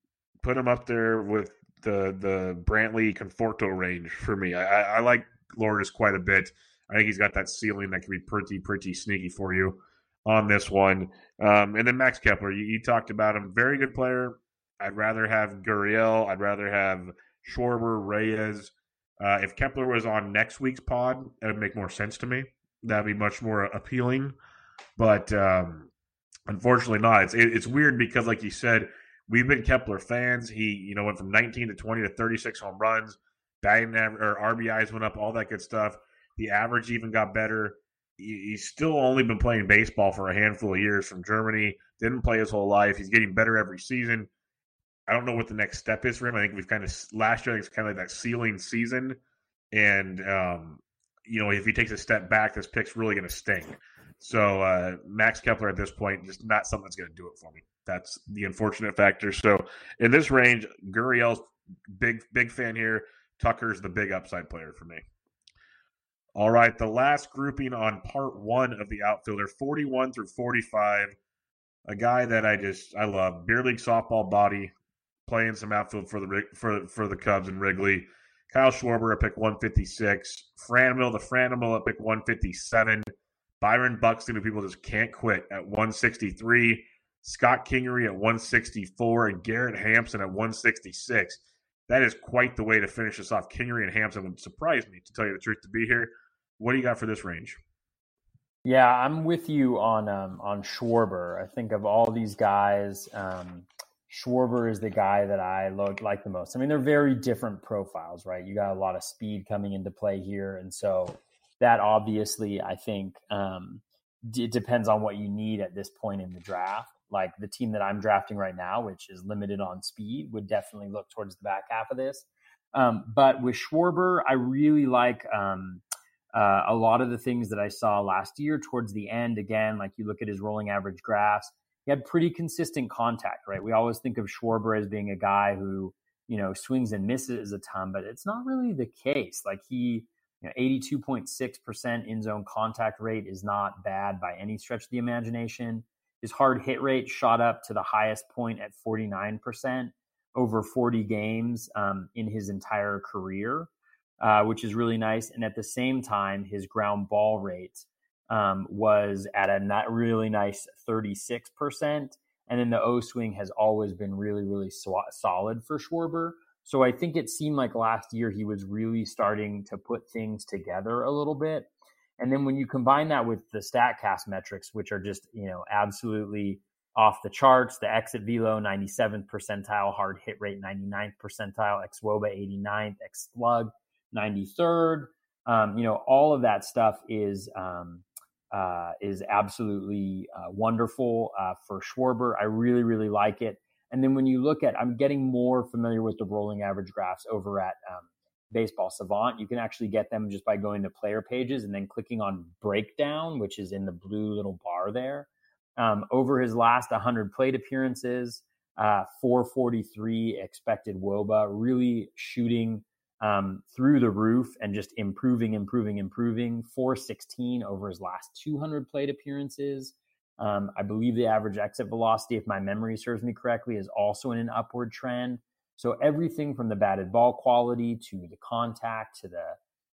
put him up there with the the Brantley Conforto range for me. I, I like Lourdes quite a bit. I think he's got that ceiling that can be pretty pretty sneaky for you on this one. Um, and then Max Kepler, you, you talked about him, very good player. I'd rather have Gurriel. I'd rather have Schwarber, Reyes. Uh, if Kepler was on next week's pod, it would make more sense to me. That'd be much more appealing. But um, unfortunately, not. It's it, it's weird because, like you said, we've been Kepler fans. He you know went from 19 to 20 to 36 home runs, batting or RBIs went up, all that good stuff. The average even got better. he's still only been playing baseball for a handful of years from Germany. Didn't play his whole life. He's getting better every season I don't know what the next step is for him. I think we've kind of last year. I think it's kind of like that ceiling season, and um, you know, if he takes a step back, this pick's really going to sting. So uh, Max Kepler at this point, just not something that's going to do it for me. That's the unfortunate factor. So in this range, Gurriel's big big fan here. Tucker's the big upside player for me. All right, the last grouping on part one of the outfielder, 41 through 45. A guy that I just I love, beer league softball body, playing some outfield for the for for the Cubs and Wrigley. Kyle Schwarber at pick 156. Franmil, the Franmil at pick 157. Byron Buxton, who people just can't quit, at 163. Scott Kingery at 164. And Garrett Hampson at 166 that is quite the way to finish this off. Kingery and Hampson would surprise me, to tell you the truth, to be here. What do you got for this range? Yeah, I'm with you on um, on Schwarber. I think of all these guys, um, Schwarber is the guy that I like the most. I mean, they're very different profiles, right? You got a lot of speed coming into play here, and so that obviously, I think, um, it depends on what you need at this point in the draft like the team that I'm drafting right now, which is limited on speed, would definitely look towards the back half of this. Um, but with Schwarber, I really like um, uh, a lot of the things that I saw last year towards the end. Again, like you look at his rolling average graphs, had pretty consistent contact, right? We always think of Schwarber as being a guy who, you know, swings and misses a ton, but it's not really the case. Like he, you know, 82.6% in zone contact rate is not bad by any stretch of the imagination. His hard hit rate shot up to the highest point at 49% over 40 games um, in his entire career, uh, which is really nice. And at the same time, his ground ball rate um, was at a not really nice 36%. And then the O swing has always been really, really sw- solid for Schwarber. So I think it seemed like last year he was really starting to put things together a little bit. And then when you combine that with the StatCast metrics, which are just, you know, absolutely off the charts, the exit velo 97th percentile, hard hit rate 99th percentile, xwOBA 89th, x slug 93rd. Um, you know, all of that stuff is um, uh, is absolutely uh, wonderful uh, for Schwarber. I really, really like it. And then when you look at, I'm getting more familiar with the rolling average graphs over at um, Baseball Savant. You can actually get them just by going to player pages and then clicking on breakdown, which is in the blue little bar there. Um, over his last 100 plate appearances, uh, 443 expected WOBA, really shooting um, through the roof and just improving, improving, improving. 416 over his last 200 plate appearances. Um, I believe the average exit velocity, if my memory serves me correctly, is also in an upward trend. So everything from the batted ball quality to the contact to the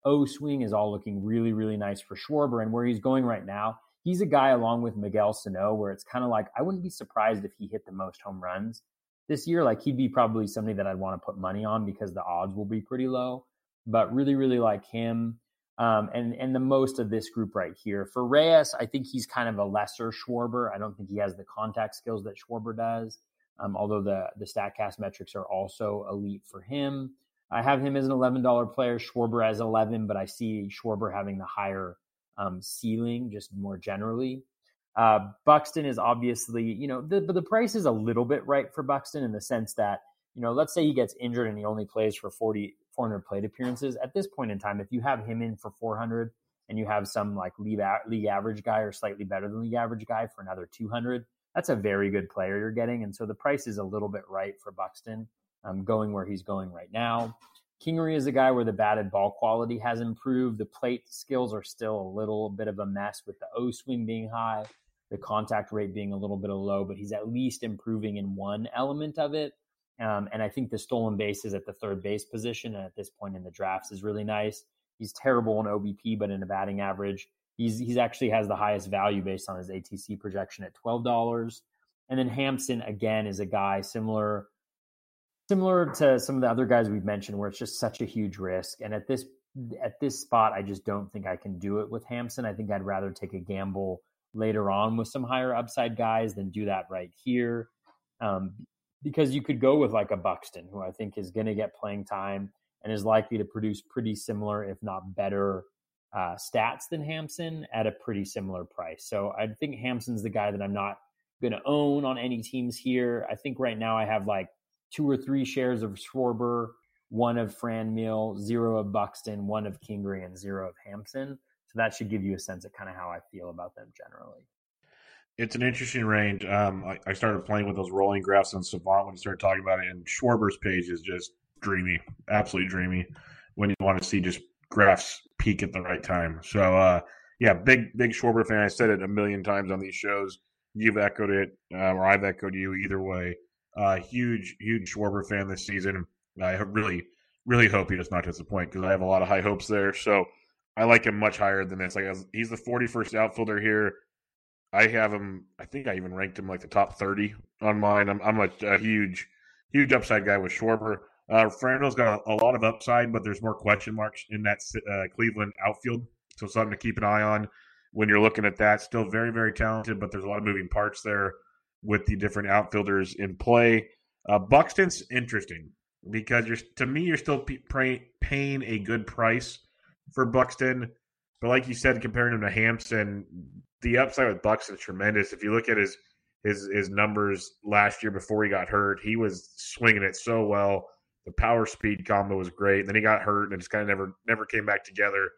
O swing is all looking really, really nice for Schwarber. And where he's going right now, he's a guy along with Miguel Sano, where it's kind of like I wouldn't be surprised if he hit the most home runs this year. Like he'd be probably somebody that I'd want to put money on because the odds will be pretty low. But really, really like him. Um, and and the most of this group right here for Reyes, I think he's kind of a lesser Schwarber. I don't think he has the contact skills that Schwarber does um, although the the Statcast metrics are also elite for him. I have him as an eleven dollar player, Schwarber as eleven, but I see Schwarber having the higher um, ceiling just more generally. Uh, Buxton is obviously, you know, the, the price is a little bit right for Buxton in the sense that, you know, let's say he gets injured and he only plays for 40, 400 plate appearances. At this point in time, if you have him in for 400 and you have some like league, average guy or slightly better than league average guy for another 200, that's a very good player you're getting. And so the price is a little bit right for Buxton um, going where he's going right now. Kingery is a guy where the batted ball quality has improved. The plate skills are still a little bit of a mess with the O swing being high, the contact rate being a little bit low, but he's at least improving in one element of it. Um, and I think the stolen bases at the third base position and at this point in the drafts is really nice. He's terrible in OBP, but in a batting average, He's he's actually has the highest value based on his ATC projection at twelve dollars. And then Hampson again is a guy similar similar to some of the other guys we've mentioned, where it's just such a huge risk. And at this at this spot, I just don't think I can do it with Hampson. I think I'd rather take a gamble later on with some higher upside guys than do that right here. Um, because you could go with like a Buxton, who I think is going to get playing time and is likely to produce pretty similar, if not better, uh, stats than Hampson at a pretty similar price. So I think Hampson's the guy that I'm not going to own on any teams here. I think right now I have like two or three shares of Schwarber, one of Franmil, zero of Buxton, one of Kingery, and zero of Hampson. So that should give you a sense of kind of how I feel about them generally. It's an interesting range. Um, I, I, started playing with those rolling graphs on Savant when you started talking about it, and Schwarber's page is just dreamy, absolutely dreamy. When you want to see just graphs peak at the right time. So, uh, yeah, big big Schwarber fan. I said it a million times on these shows. You've echoed it, uh, or I've echoed you. Either way, uh, huge huge Schwarber fan this season. I really really hope he does not disappoint because I have a lot of high hopes there. So I like him much higher than this. Like he's the 41st outfielder here. I have him. I think I even ranked him like the top 30 on mine. I'm, I'm a, a huge, huge upside guy with Schwarber. Uh, Franco's got a, a, lot of upside, but there's more question marks in that uh, Cleveland outfield. So something to keep an eye on when you're looking at that. Still very, very talented, but there's a lot of moving parts there with the different outfielders in play. Uh, Buxton's interesting because you're to me you're still pay, paying a good price for Buxton, but like you said, comparing him to Hampson, the upside with Buxton is tremendous. If you look at his his his numbers last year before he got hurt, he was swinging it so well. The power speed combo was great. Then he got hurt and just kind of never never came back together.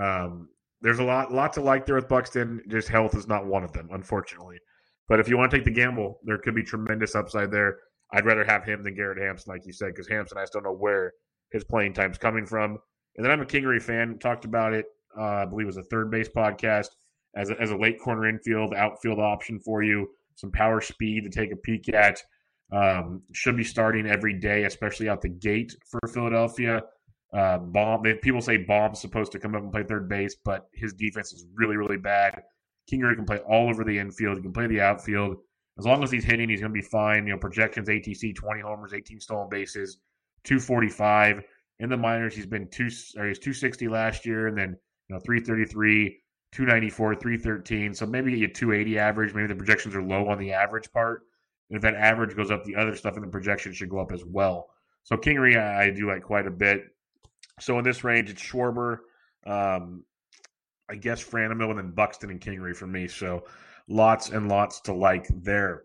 Um, there's a lot lot to like there with Buxton. Just health is not one of them, unfortunately. But if you want to take the gamble, there could be tremendous upside there. I'd rather have him than Garrett Hampson, like you said, because Hampson, I still don't know where his playing time's coming from. And then I'm a Kingery fan. Talked about it, uh, I believe it was a third base podcast, as a, as a late corner infield, outfield option for you. Some power speed to take a peek at. Um, should be starting every day, especially out the gate for Philadelphia. Uh, Bohm, people say Bohm's supposed to come up and play third base, but his defense is really, really bad. Kingery can play all over the infield. He can play the outfield. As long as he's hitting, he's going to be fine. You know, projections ATC 20 homers, 18 stolen bases, 245. In the minors, he's been two or he's 260 last year, and then you know 333, 294, 313. So maybe a 280 average. Maybe the projections are low on the average part. And if that average goes up, the other stuff in the projection should go up as well. So Kingery, I, I do like quite a bit. So in this range, it's Schwarber, um, I guess Franmil, and then Buxton and Kingery for me. So lots and lots to like there.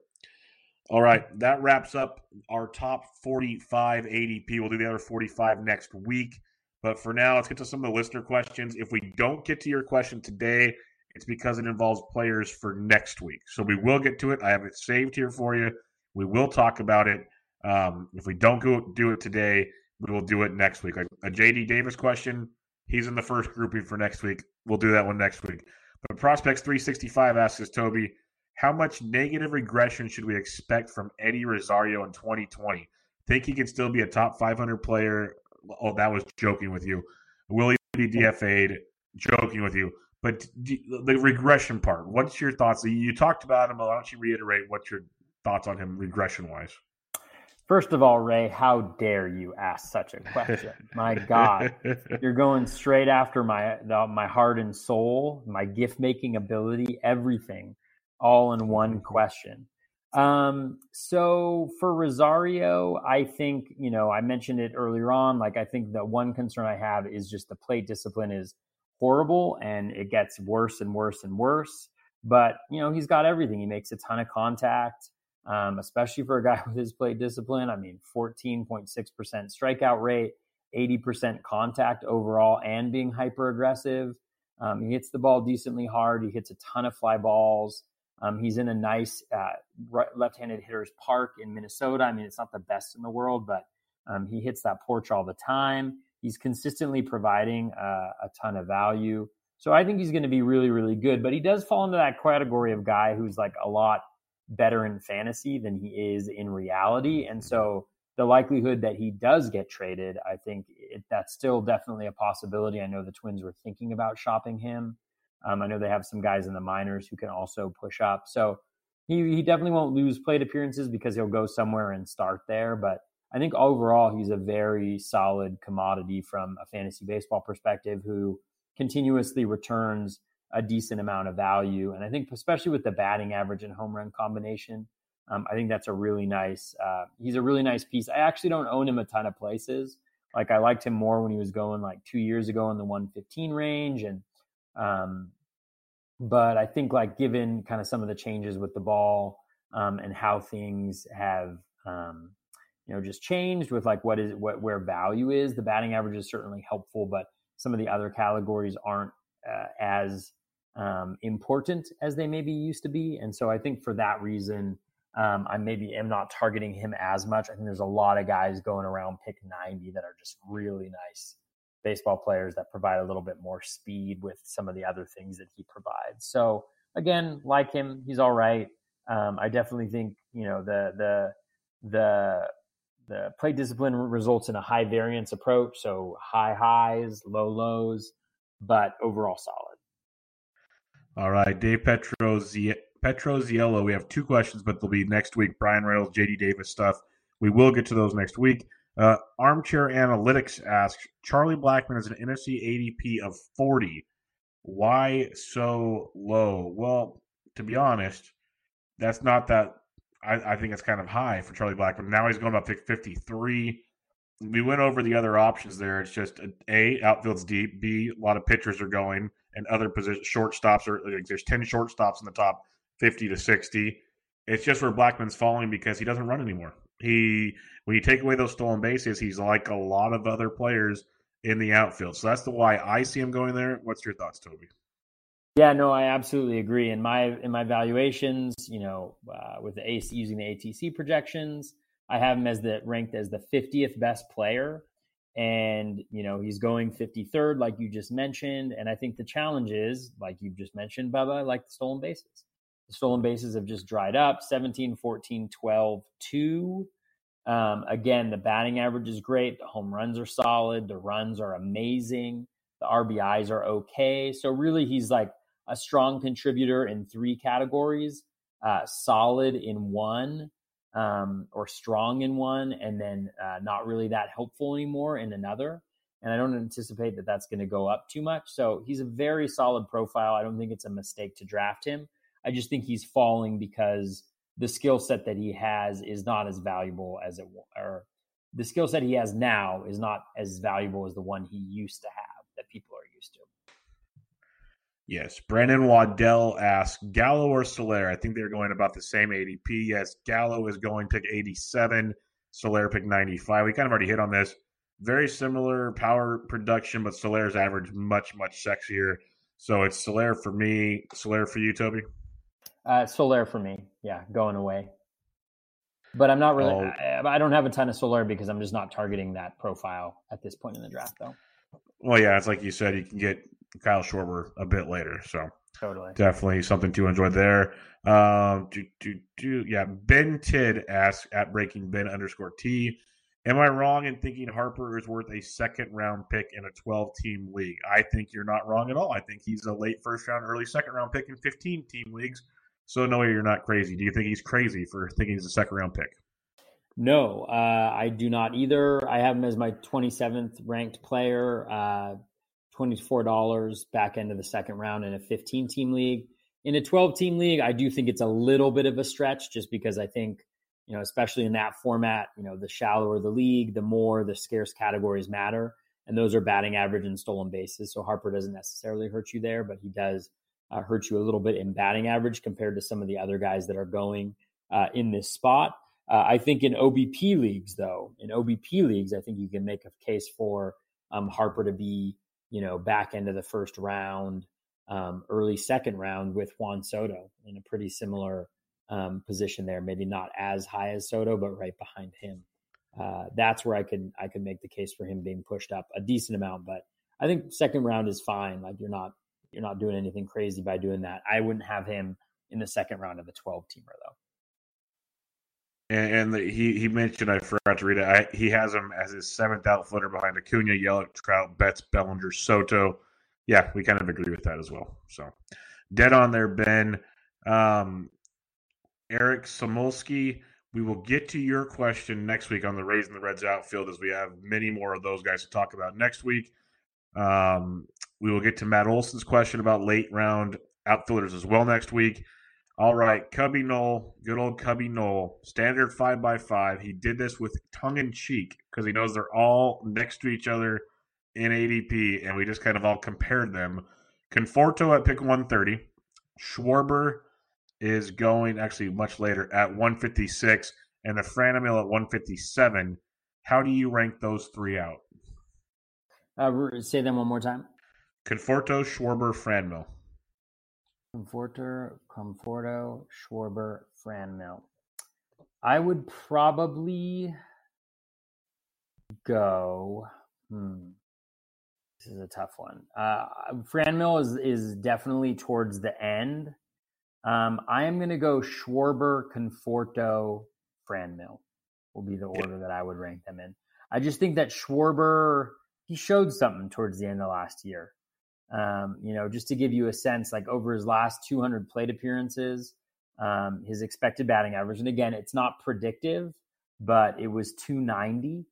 All right, that wraps up our top 45 ADP. We'll do the other 45 next week. But for now, let's get to some of the listener questions. If we don't get to your question today, it's because it involves players for next week. So we will get to it. I have it saved here for you. We will talk about it. Um, if we don't go do it today, we will do it next week. Like a JD Davis question, he's in the first grouping for next week. We'll do that one next week. But Prospects 365 asks us, Toby, how much negative regression should we expect from Eddie Rosario in 2020? Think he can still be a top 500 player? Oh, that was joking with you. Will he be DFA'd? Joking with you. But the regression part, what's your thoughts? You talked about him, but why don't you reiterate what's your thoughts on him regression wise? First of all, Ray, how dare you ask such a question? My God, you're going straight after my my heart and soul, my gift making ability, everything, all in one question. Um, so for Rosario, I think you know I mentioned it earlier on. Like I think the one concern I have is just the plate discipline is horrible, and it gets worse and worse and worse. But you know he's got everything. He makes a ton of contact um, especially for a guy with his plate discipline. I mean, 14.6% strikeout rate, 80% contact overall, and being hyper aggressive. Um, he hits the ball decently hard. He hits a ton of fly balls. Um, he's in a nice uh, left-handed hitter's park in Minnesota. I mean, it's not the best in the world, but um, he hits that porch all the time. He's consistently providing uh, a ton of value. So I think he's going to be really, really good. But he does fall into that category of guy who's like a lot better in fantasy than he is in reality. And so the likelihood that he does get traded, I think it, that's still definitely a possibility. I know the Twins were thinking about shopping him. Um, I know they have some guys in the minors who can also push up. So he, he definitely won't lose plate appearances because he'll go somewhere and start there. But I think overall, he's a very solid commodity from a fantasy baseball perspective who continuously returns a decent amount of value. And I think, especially with the batting average and home run combination, um, I think that's a really nice. Uh, he's a really nice piece. I actually don't own him a ton of places. Like I liked him more when he was going like two years ago in the 115 range, and um, but I think like given kind of some of the changes with the ball um, and how things have um, you know just changed with like what is what where value is. The batting average is certainly helpful, but some of the other categories aren't uh, as um, important as they maybe used to be. And so I think for that reason, um, I maybe am not targeting him as much. I think there's a lot of guys going around pick 90 that are just really nice baseball players that provide a little bit more speed with some of the other things that he provides. So again, like him, he's all right. Um, I definitely think you know the the the the play discipline results in a high variance approach, so high highs, low lows, but overall solid. All right, Dave Petros Petroziello. We have two questions, but they'll be next week. Bryan Reynolds, JD Davis stuff. We will get to those next week. Uh, Armchair Analytics asks Charlie Blackmon is an NFC ADP of 40. Why so low? Well, to be honest, that's not that. I, I think it's kind of high for Charlie Blackmon. Now he's going up to 53. We went over the other options there. It's just a, outfield's deep. B a lot of pitchers are going, and other position shortstops are like there's 10 shortstops in the top 50 to 60. It's just where Blackman's falling because he doesn't run anymore. He when you take away those stolen bases, he's like a lot of other players in the outfield. So that's the why I see him going there. What's your thoughts, Toby? Yeah, no, I absolutely agree. In my in my valuations, you know, uh, with the AC using the ATC projections, I have him as the ranked as the 50th best player, and you know he's going 53rd, like you just mentioned. And I think the challenge is, like you just mentioned, Bubba, like the stolen bases. The stolen bases have just dried up 17, 14, 12, 2. Um, again, the batting average is great. The home runs are solid. The runs are amazing. The RBIs are okay. So, really, he's like a strong contributor in three categories uh, solid in one, um, or strong in one, and then uh, not really that helpful anymore in another. And I don't anticipate that that's going to go up too much. So, he's a very solid profile. I don't think it's a mistake to draft him. I just think he's falling because the skill set that he has is not as valuable as it or the skill set he has now is not as valuable as the one he used to have that people are used to. Yes, Brandon Waddell asks Gallo or Soler. I think they're going about the same ADP. Yes, Gallo is going pick 87, Soler pick 95. We kind of already hit on this. Very similar power production, but Soler's average much much sexier. So it's Soler for me. Soler for you, Toby. Uh, Soler for me, yeah, going away. But I'm not really. Oh. I, I, don't have a ton of Soler because I'm just not targeting that profile at this point in the draft, though. Well, yeah, it's like you said, you can get Kyle Schwarber a bit later, so totally, definitely something to enjoy there. Um, do do do yeah. Ben Tid asks at Breaking Ben underscore T. Am I wrong in thinking Harper is worth a second round pick in a 12 team league? I think you're not wrong at all. I think he's a late first round, early second round pick in 15 team leagues so no, way you're not crazy. Do you think he's crazy for thinking he's a second round pick? No, uh, I do not either. I have him as my 27th ranked player, uh, $24 back end of the second round in a 15 team league. In a 12 team league, I do think it's a little bit of a stretch just because I think, you know, especially in that format, you know, the shallower the league, the more the scarce categories matter. And those are batting average and stolen bases. So Harper doesn't necessarily hurt you there, but he does uh, hurt you a little bit in batting average compared to some of the other guys that are going uh, in this spot. Uh, I think in OBP leagues, though, in OBP leagues, I think you can make a case for um, Harper to be, you know, back end of the first round, um, early second round with Juan Soto in a pretty similar um, position there. Maybe not as high as Soto, but right behind him. Uh, that's where I could I could make the case for him being pushed up a decent amount. But I think second round is fine. Like you're not you're not doing anything crazy by doing that. I wouldn't have him in the second round of a 12 teamer though. And, and the, he he mentioned I forgot to read it. I, he has him as his seventh outfielder behind Acuna, Yelich, Trout, Betts, Bellinger, Soto. Yeah, we kind of agree with that as well. So dead on there, Ben. Um, Eric Samulski. We will get to your question next week on the Rays and the Reds outfield as we have many more of those guys to talk about next week. Um, we will get to Matt Olson's question about late round outfielders as well next week. All right, Cubby Knoll, good old Cubby Knoll, standard five by five. He did this with tongue in cheek because he knows they're all next to each other in ADP, and we just kind of all compared them. Conforto at pick 130. Schwarber is going actually much later at 156, and the Franmil at 157. How do you rank those three out? Uh, say them one more time. Conforto, Schwarber, Franmil. Conforto, Conforto, Schwarber, Franmil. I would probably go. Hmm. This is a tough one. Uh, Franmil is is definitely towards the end. Um, I am going to go Schwarber, Conforto, Franmil. Will be the order that I would rank them in. I just think that Schwarber he showed something towards the end of last year. Um, you know, just to give you a sense, like over his last 200 plate appearances, um, his expected batting average, and again, it's not predictive, but it was 290.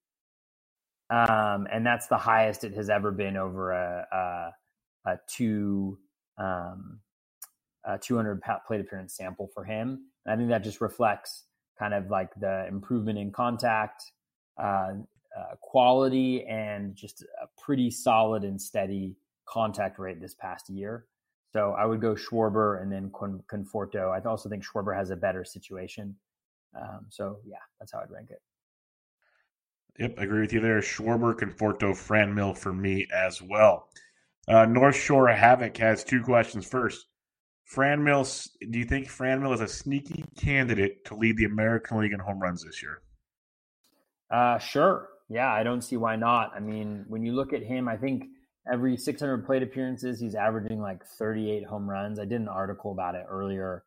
Um, and that's the highest it has ever been over a, a, a two, um, a 200 plate appearance sample for him. And I think that just reflects kind of like the improvement in contact, uh, uh, quality, and just a pretty solid and steady contact rate this past year. So I would go Schwarber and then Conforto. I also think Schwarber has a better situation. Um, so yeah, that's how I'd rank it. Yep, I agree with you there. Schwarber, Conforto, Franmil for me as well. Uh, North Shore Havoc has two questions. First, Franmil, do you think Franmil is a sneaky candidate to lead the American League in home runs this year? Uh, sure. Yeah, I don't see why not. I mean, when you look at him, I think – every 600 plate appearances, he's averaging like 38 home runs. I did an article about it earlier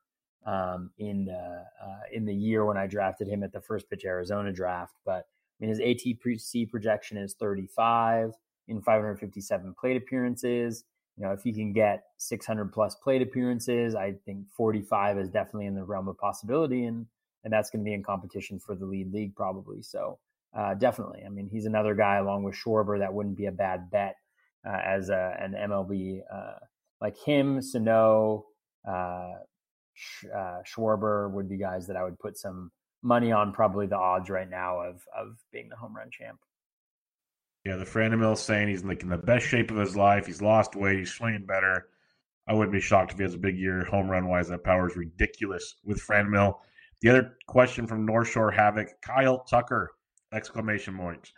um, in the uh, in the year when I drafted him at the first pitch Arizona draft. But I mean, his ATC projection is 35 in 557 plate appearances. You know, if he can get 600 plus plate appearances, I think 45 is definitely in the realm of possibility, and and that's going to be in competition for the lead league probably. So uh, definitely, I mean, he's another guy along with Schwarber that wouldn't be a bad bet uh, as a, an MLB uh, like him, Sano, uh, Sh- uh, Schwarber would be guys that I would put some money on. Probably the odds right now of of being the home run champ. Yeah, the Franmil saying he's like in the best shape of his life. He's lost weight. He's swinging better. I wouldn't be shocked if he has a big year home run wise. That power is ridiculous with Franmil. The other question from North Shore Havoc, Kyle Tucker, exclamation points.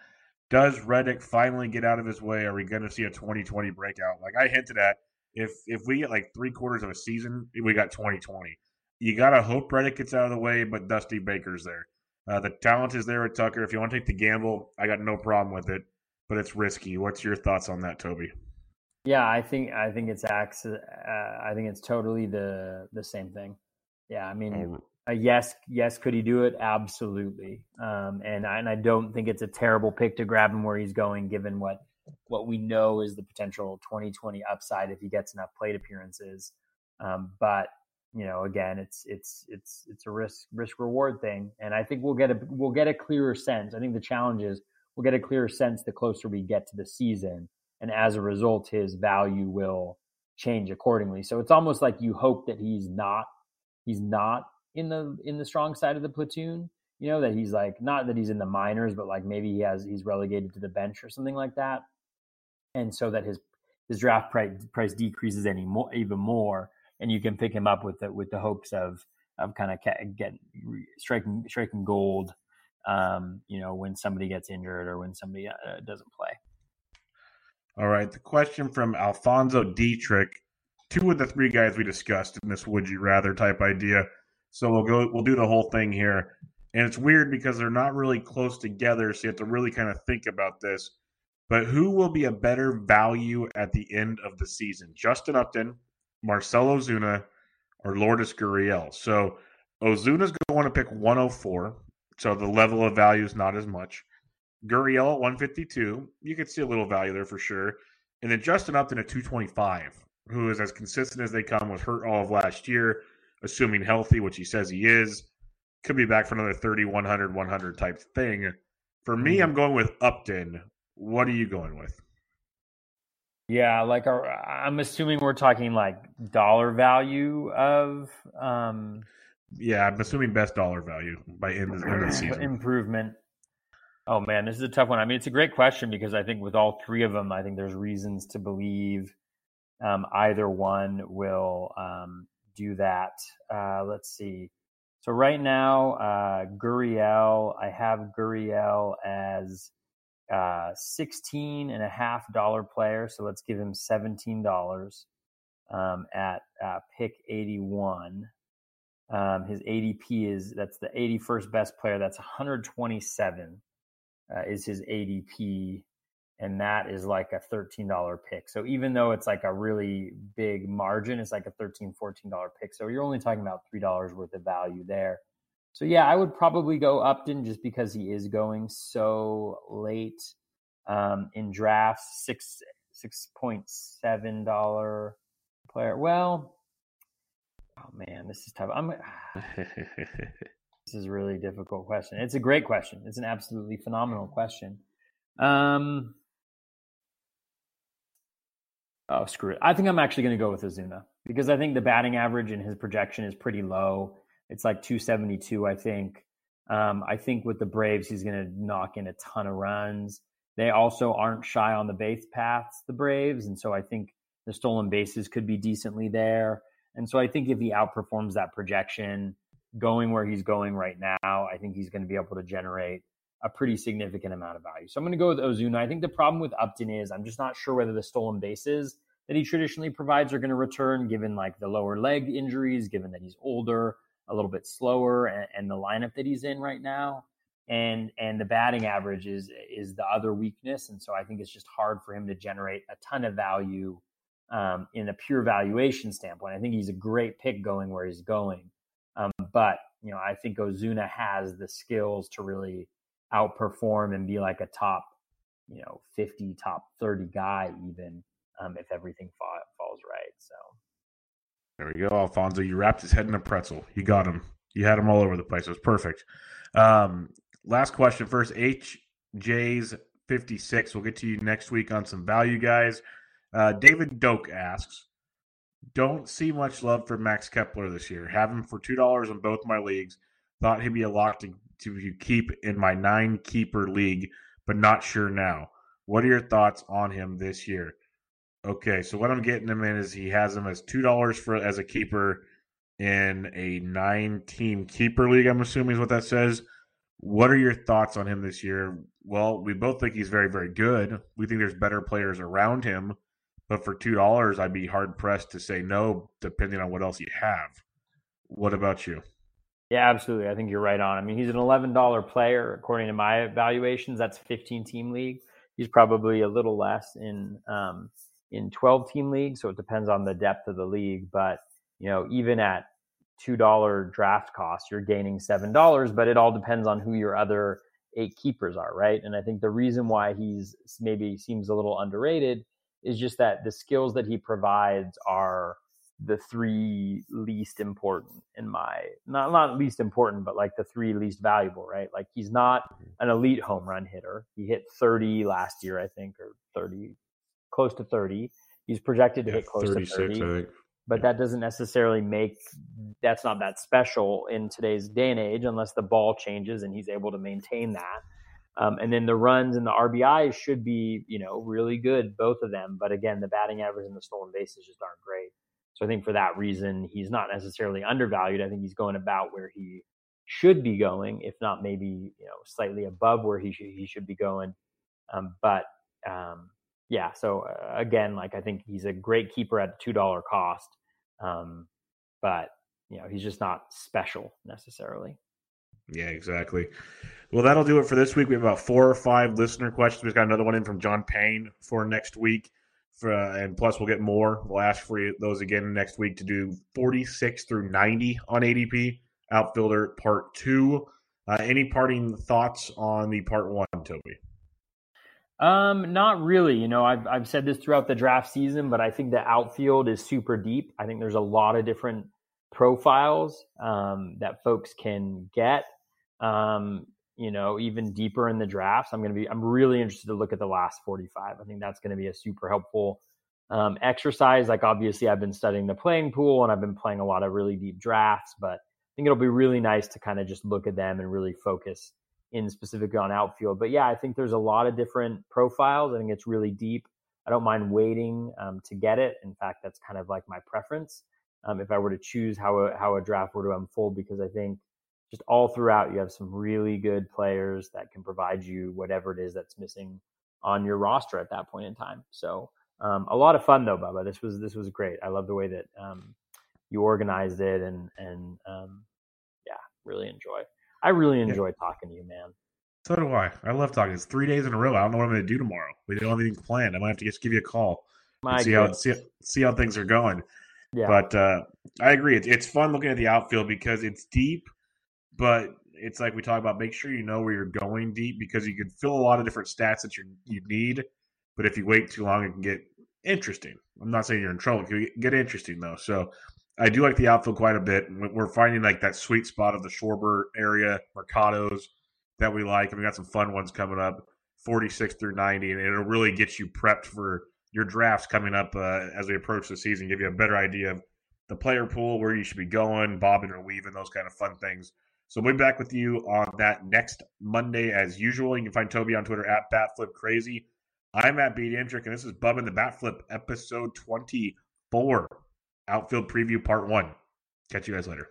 Does Reddick finally get out of his way? Are we going to see a 2020 breakout? Like I hinted at, if if we get like three quarters of a season, we got 2020. You got to hope Reddick gets out of the way, but Dusty Baker's there. Uh, the talent is there with Tucker. If you want to take the gamble, I got no problem with it, but it's risky. What's your thoughts on that, Toby? Yeah, I think I think it's acts. Uh, I think it's totally the the same thing. Yeah, I mean, oh, uh, yes, yes, could he do it? Absolutely. Um, and I, and I don't think it's a terrible pick to grab him where he's going, given what what we know is the potential 2020 upside if he gets enough plate appearances. Um, but you know, again, it's it's it's it's a risk risk reward thing, and I think we'll get a we'll get a clearer sense. I think the challenge is we'll get a clearer sense the closer we get to the season, and as a result, his value will change accordingly. So it's almost like you hope that he's not he's not in the in the strong side of the platoon. You know that he's like not that he's in the minors, but like maybe he has he's relegated to the bench or something like that, and so that his his draft price price decreases any more even more, and you can pick him up with the with the hopes of of kind of getting striking striking gold. Um, you know, when somebody gets injured or when somebody uh, doesn't play. All right. The question from Alfonso Dietrich. Two of the three guys we discussed in this would you rather type idea so we'll go we'll do the whole thing here. And it's weird because they're not really close together, so you have to really kind of think about this. But who will be a better value at the end of the season? Justin Upton, Marcell Ozuna, or Lourdes Gurriel? So Ozuna's going to want to pick 104, so the level of value is not as much. Gurriel at 152, you could see a little value there for sure. And then Justin Upton at 225, who is as consistent as they come, was hurt all of last year assuming healthy, which he says he is. Could be back for another 30, 100, 100 type thing. For me, mm-hmm. I'm going with Upton. What are you going with? Yeah, like our, I'm assuming we're talking like dollar value of. um Yeah, I'm assuming best dollar value by end of, end of the season. Improvement. Oh man, this is a tough one. I mean, it's a great question because I think with all three of them, I think there's reasons to believe um, either one will um, do that. Uh, let's see. So right now, uh, Gurriel, I have Gurriel as uh, 16 and a half dollar player. So let's give him $17 um, at uh, pick 81. Um, his ADP is that's the 81st best player. That's 127 uh, is his ADP, and that is like a $13 pick. So even though it's like a really big margin, it's like a $13, $14 pick. So you're only talking about $3 worth of value there. So yeah, I would probably go Upton just because he is going so late um, in drafts. Six six point seven dollar player. Well, oh man, this is tough. I'm. this is a really difficult question. It's a great question. It's an absolutely phenomenal question. Um. Oh, screw it. I think I'm actually going to go with Ozuna because I think the batting average and his projection is pretty low. It's like 272, I think. Um, I think with the Braves, he's going to knock in a ton of runs. They also aren't shy on the base paths, the Braves. And so I think the stolen bases could be decently there. And so I think if he outperforms that projection, going where he's going right now, I think he's going to be able to generate a pretty significant amount of value. So I'm going to go with Ozuna. I think the problem with Upton is I'm just not sure whether the stolen bases that he traditionally provides are going to return, given like the lower leg injuries, given that he's older a little bit slower and, and the lineup that he's in right now and and the batting average is is the other weakness and so i think it's just hard for him to generate a ton of value um, in a pure valuation standpoint i think he's a great pick going where he's going um, but you know i think ozuna has the skills to really outperform and be like a top you know 50 top 30 guy even um, if everything fall, falls right so there we go, Alfonso. You wrapped his head in a pretzel. You got him. You had him all over the place. It was perfect. Um, last question first. HJ's 56. We'll get to you next week on some value guys. Uh, David Doak asks, don't see much love for Max Kepler this year. Have him for $2 in both my leagues. Thought he'd be a lock to, to keep in my nine keeper league, but not sure now. What are your thoughts on him this year? Okay, so what I'm getting him in is he has him as two dollars for as a keeper in a nine team keeper league. I'm assuming is what that says. What are your thoughts on him this year? Well, we both think he's very, very good. We think there's better players around him, but for two dollars, I'd be hard pressed to say no, depending on what else you have. What about you? Yeah, absolutely. I think you're right on. I mean, he's an eleven dollar player according to my evaluations. That's 15 team league. He's probably a little less in um, in 12 team leagues. So it depends on the depth of the league. But, you know, even at $2 draft cost, you're gaining $7, but it all depends on who your other eight keepers are, right? And I think the reason why he's maybe seems a little underrated is just that the skills that he provides are the three least important in my not not least important but like the three least valuable right like he's not mm-hmm. an elite home run hitter he hit 30 last year i think or 30 close to 30. He's projected to yeah, hit close to 30. But that doesn't necessarily make that's not that special in today's day and age unless the ball changes and he's able to maintain that. Um, and then the runs and the RBIs should be, you know, really good, both of them. But again, the batting average and the stolen bases just aren't great. So I think for that reason, he's not necessarily undervalued. I think he's going about where he should be going, if not maybe you know slightly above where he should he should be going. Um, but um, yeah, so uh, again, like I think he's a great keeper at two dollar cost, um, but you know he's just not special necessarily. Yeah, exactly. Well, that'll do it for this week. We have about four or five listener questions. We've got another one in from John Payne for next week. For, uh, and plus, we'll get more. We'll ask for those again next week to do 46 through 90 on ADP outfielder part two. Uh, any parting thoughts on the part one, Toby? Um, not really. You know, I've I've said this throughout the draft season, but I think the outfield is super deep. I think there's a lot of different profiles um, that folks can get. Um, you know, even deeper in the drafts. I'm going to be. I'm really interested to look at the last 45. I think that's going to be a super helpful um, exercise. Like obviously, I've been studying the playing pool and I've been playing a lot of really deep drafts, but I think it'll be really nice to kind of just look at them and really focus in specifically on outfield. But yeah, I think there's a lot of different profiles. I think it's really deep. I don't mind waiting um, to get it. In fact, that's kind of like my preference um, if I were to choose how a, how a draft were to unfold, because I think just all throughout, you have some really good players that can provide you whatever it is that's missing on your roster at that point in time. So um, a lot of fun though, Bubba. This was this was great. I love the way that um, you organized it and and um, yeah, really enjoy. I really enjoy yeah. talking to you, man. So do I. I love talking. It's three days in a row. I don't know what I'm going to do tomorrow. We don't have anything planned. I might have to just give you a call and see how see, see how things are going. Yeah. But uh, I agree. It's, it's fun looking at the outfield because it's deep, but it's like we talk about. Make sure you know where you're going deep because you can fill a lot of different stats that you you need. But if you wait too long, it can get interesting. I'm not saying you're in trouble. It can get interesting though. So I do like the outfield quite a bit. We're finding like that sweet spot of the Schwarber area, Mercados that we like, and we got some fun ones coming up, 46 through 90, and it'll really get you prepped for your drafts coming up uh, as we approach the season. Give you a better idea of the player pool, where you should be going, bobbing or weaving, those kind of fun things. So we'll be back with you on that next Monday as usual. You can find Toby on Twitter at BatFlipCrazy. I'm at Intric, and this is Bub and the Batflip, episode 24, outfield preview part one. Catch you guys later.